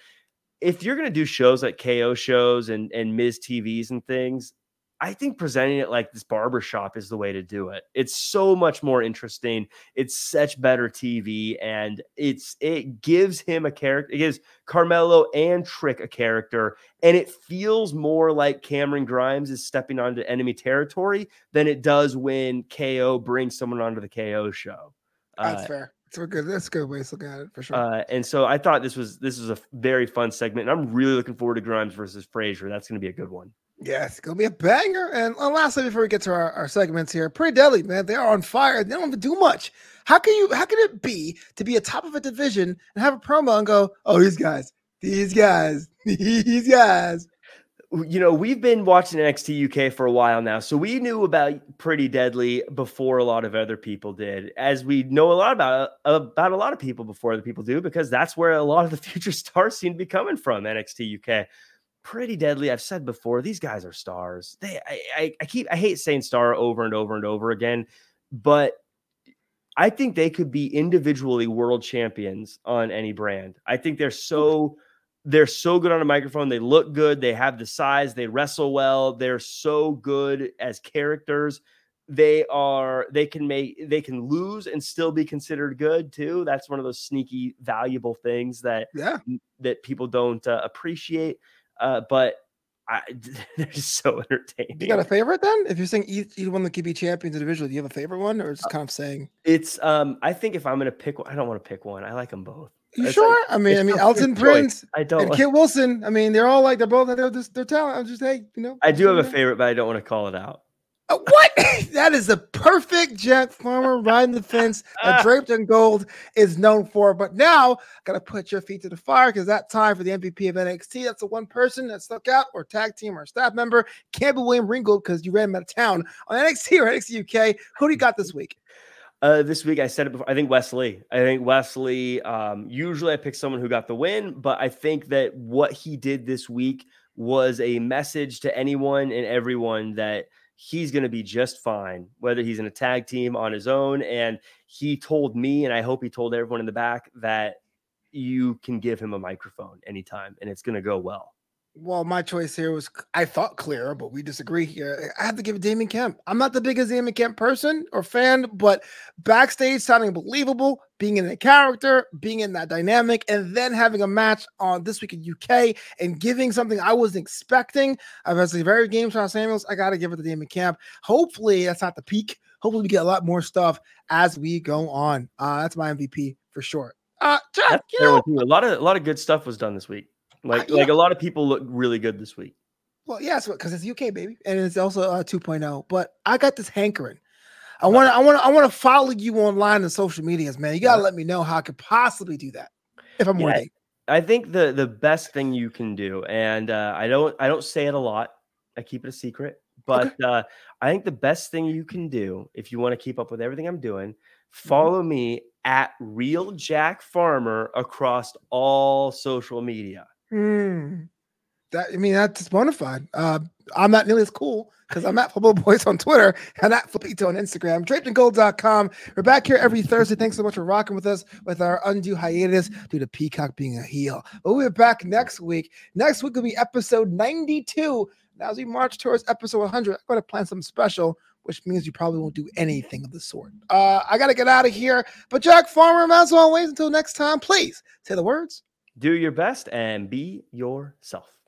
if you're going to do shows like KO shows and and Miz TVs and things, I think presenting it like this barbershop is the way to do it. It's so much more interesting. It's such better TV, and it's it gives him a character. It gives Carmelo and Trick a character, and it feels more like Cameron Grimes is stepping onto enemy territory than it does when KO brings someone onto the KO show. That's uh, fair. That's a good. That's a good way to look at it for sure. Uh, and so I thought this was this was a very fun segment, and I'm really looking forward to Grimes versus Frazer. That's going to be a good one. Yes, it's gonna be a banger. And lastly, before we get to our, our segments here, pretty deadly, man. They are on fire. They don't even do much. How can you how can it be to be a top of a division and have a promo and go, oh, these guys, these guys, these guys. You know, we've been watching NXT UK for a while now, so we knew about Pretty Deadly before a lot of other people did, as we know a lot about about a lot of people before other people do, because that's where a lot of the future stars seem to be coming from. NXT UK pretty deadly. I've said before, these guys are stars. They, I, I, I, keep, I hate saying star over and over and over again, but I think they could be individually world champions on any brand. I think they're so they're so good on a microphone. They look good. They have the size. They wrestle well. They're so good as characters. They are. They can make. They can lose and still be considered good too. That's one of those sneaky, valuable things that Yeah. that people don't uh, appreciate. Uh, but I, they're just so entertaining. You got a favorite then? If you're saying each, either one that could be champions individually, do you have a favorite one, or just kind of saying? It's um. I think if I'm gonna pick one, I don't want to pick one. I like them both. You it's sure? like- I mean, I mean, Elton choice. Prince I don't. and like- Kit Wilson. I mean, they're all like they're both they're just they're talent. I'm just hey, you know. I do have a favorite, but I don't want to call it out. Uh, what? that is the perfect Jack Farmer riding the fence that draped in gold is known for. But now, gotta put your feet to the fire because that time for the MVP of NXT. That's the one person that stuck out, or tag team, or staff member. Can't be William Ringgold because you ran him out of town on NXT or NXT UK. Who do you got this week? Uh, this week I said it before. I think Wesley. I think Wesley. Um, usually I pick someone who got the win, but I think that what he did this week was a message to anyone and everyone that he's going to be just fine, whether he's in a tag team on his own. And he told me, and I hope he told everyone in the back that you can give him a microphone anytime, and it's going to go well. Well, my choice here was I thought clear, but we disagree here. I have to give it Damon Kemp. I'm not the biggest Damon Kemp person or fan, but backstage sounding believable, being in the character, being in that dynamic, and then having a match on this week in UK and giving something I wasn't expecting. I've had very game Sha Samuels. I gotta give it to Damon Kemp. Hopefully, that's not the peak. Hopefully, we get a lot more stuff as we go on. Uh, that's my MVP for sure. Uh, you know, a lot of a lot of good stuff was done this week. Like yeah. like a lot of people look really good this week. Well, yes, because it's UK, baby, and it's also uh, 2.0. But I got this hankering. I want to, I want to, I want to follow you online on social medias, man. You gotta Yeah. let me know how I could possibly do that if I'm Yeah. worthy. I think the the best thing you can do, and uh, I don't I don't say it a lot. I keep it a secret, but uh, I think the best thing you can do if you want to keep up with everything I'm doing, Mm-hmm. follow me at Real Jack Farmer across all social media. Hmm. That I mean, that's bona fide. Uh, I'm not nearly as cool because I'm at Football Boys on Twitter and at Flipito on Instagram. DrapedInGold.com. We're back here every Thursday. Thanks so much for rocking with us with our undue hiatus due to Peacock being a heel. But we'll be back next week. Next week will be episode 92. Now, as we march towards episode 100, I'm going to plan something special, which means you probably won't do anything of the sort. Uh, I got to get out of here. But Jack Farmer, as always, until next time, please say the words. Do your best and be yourself.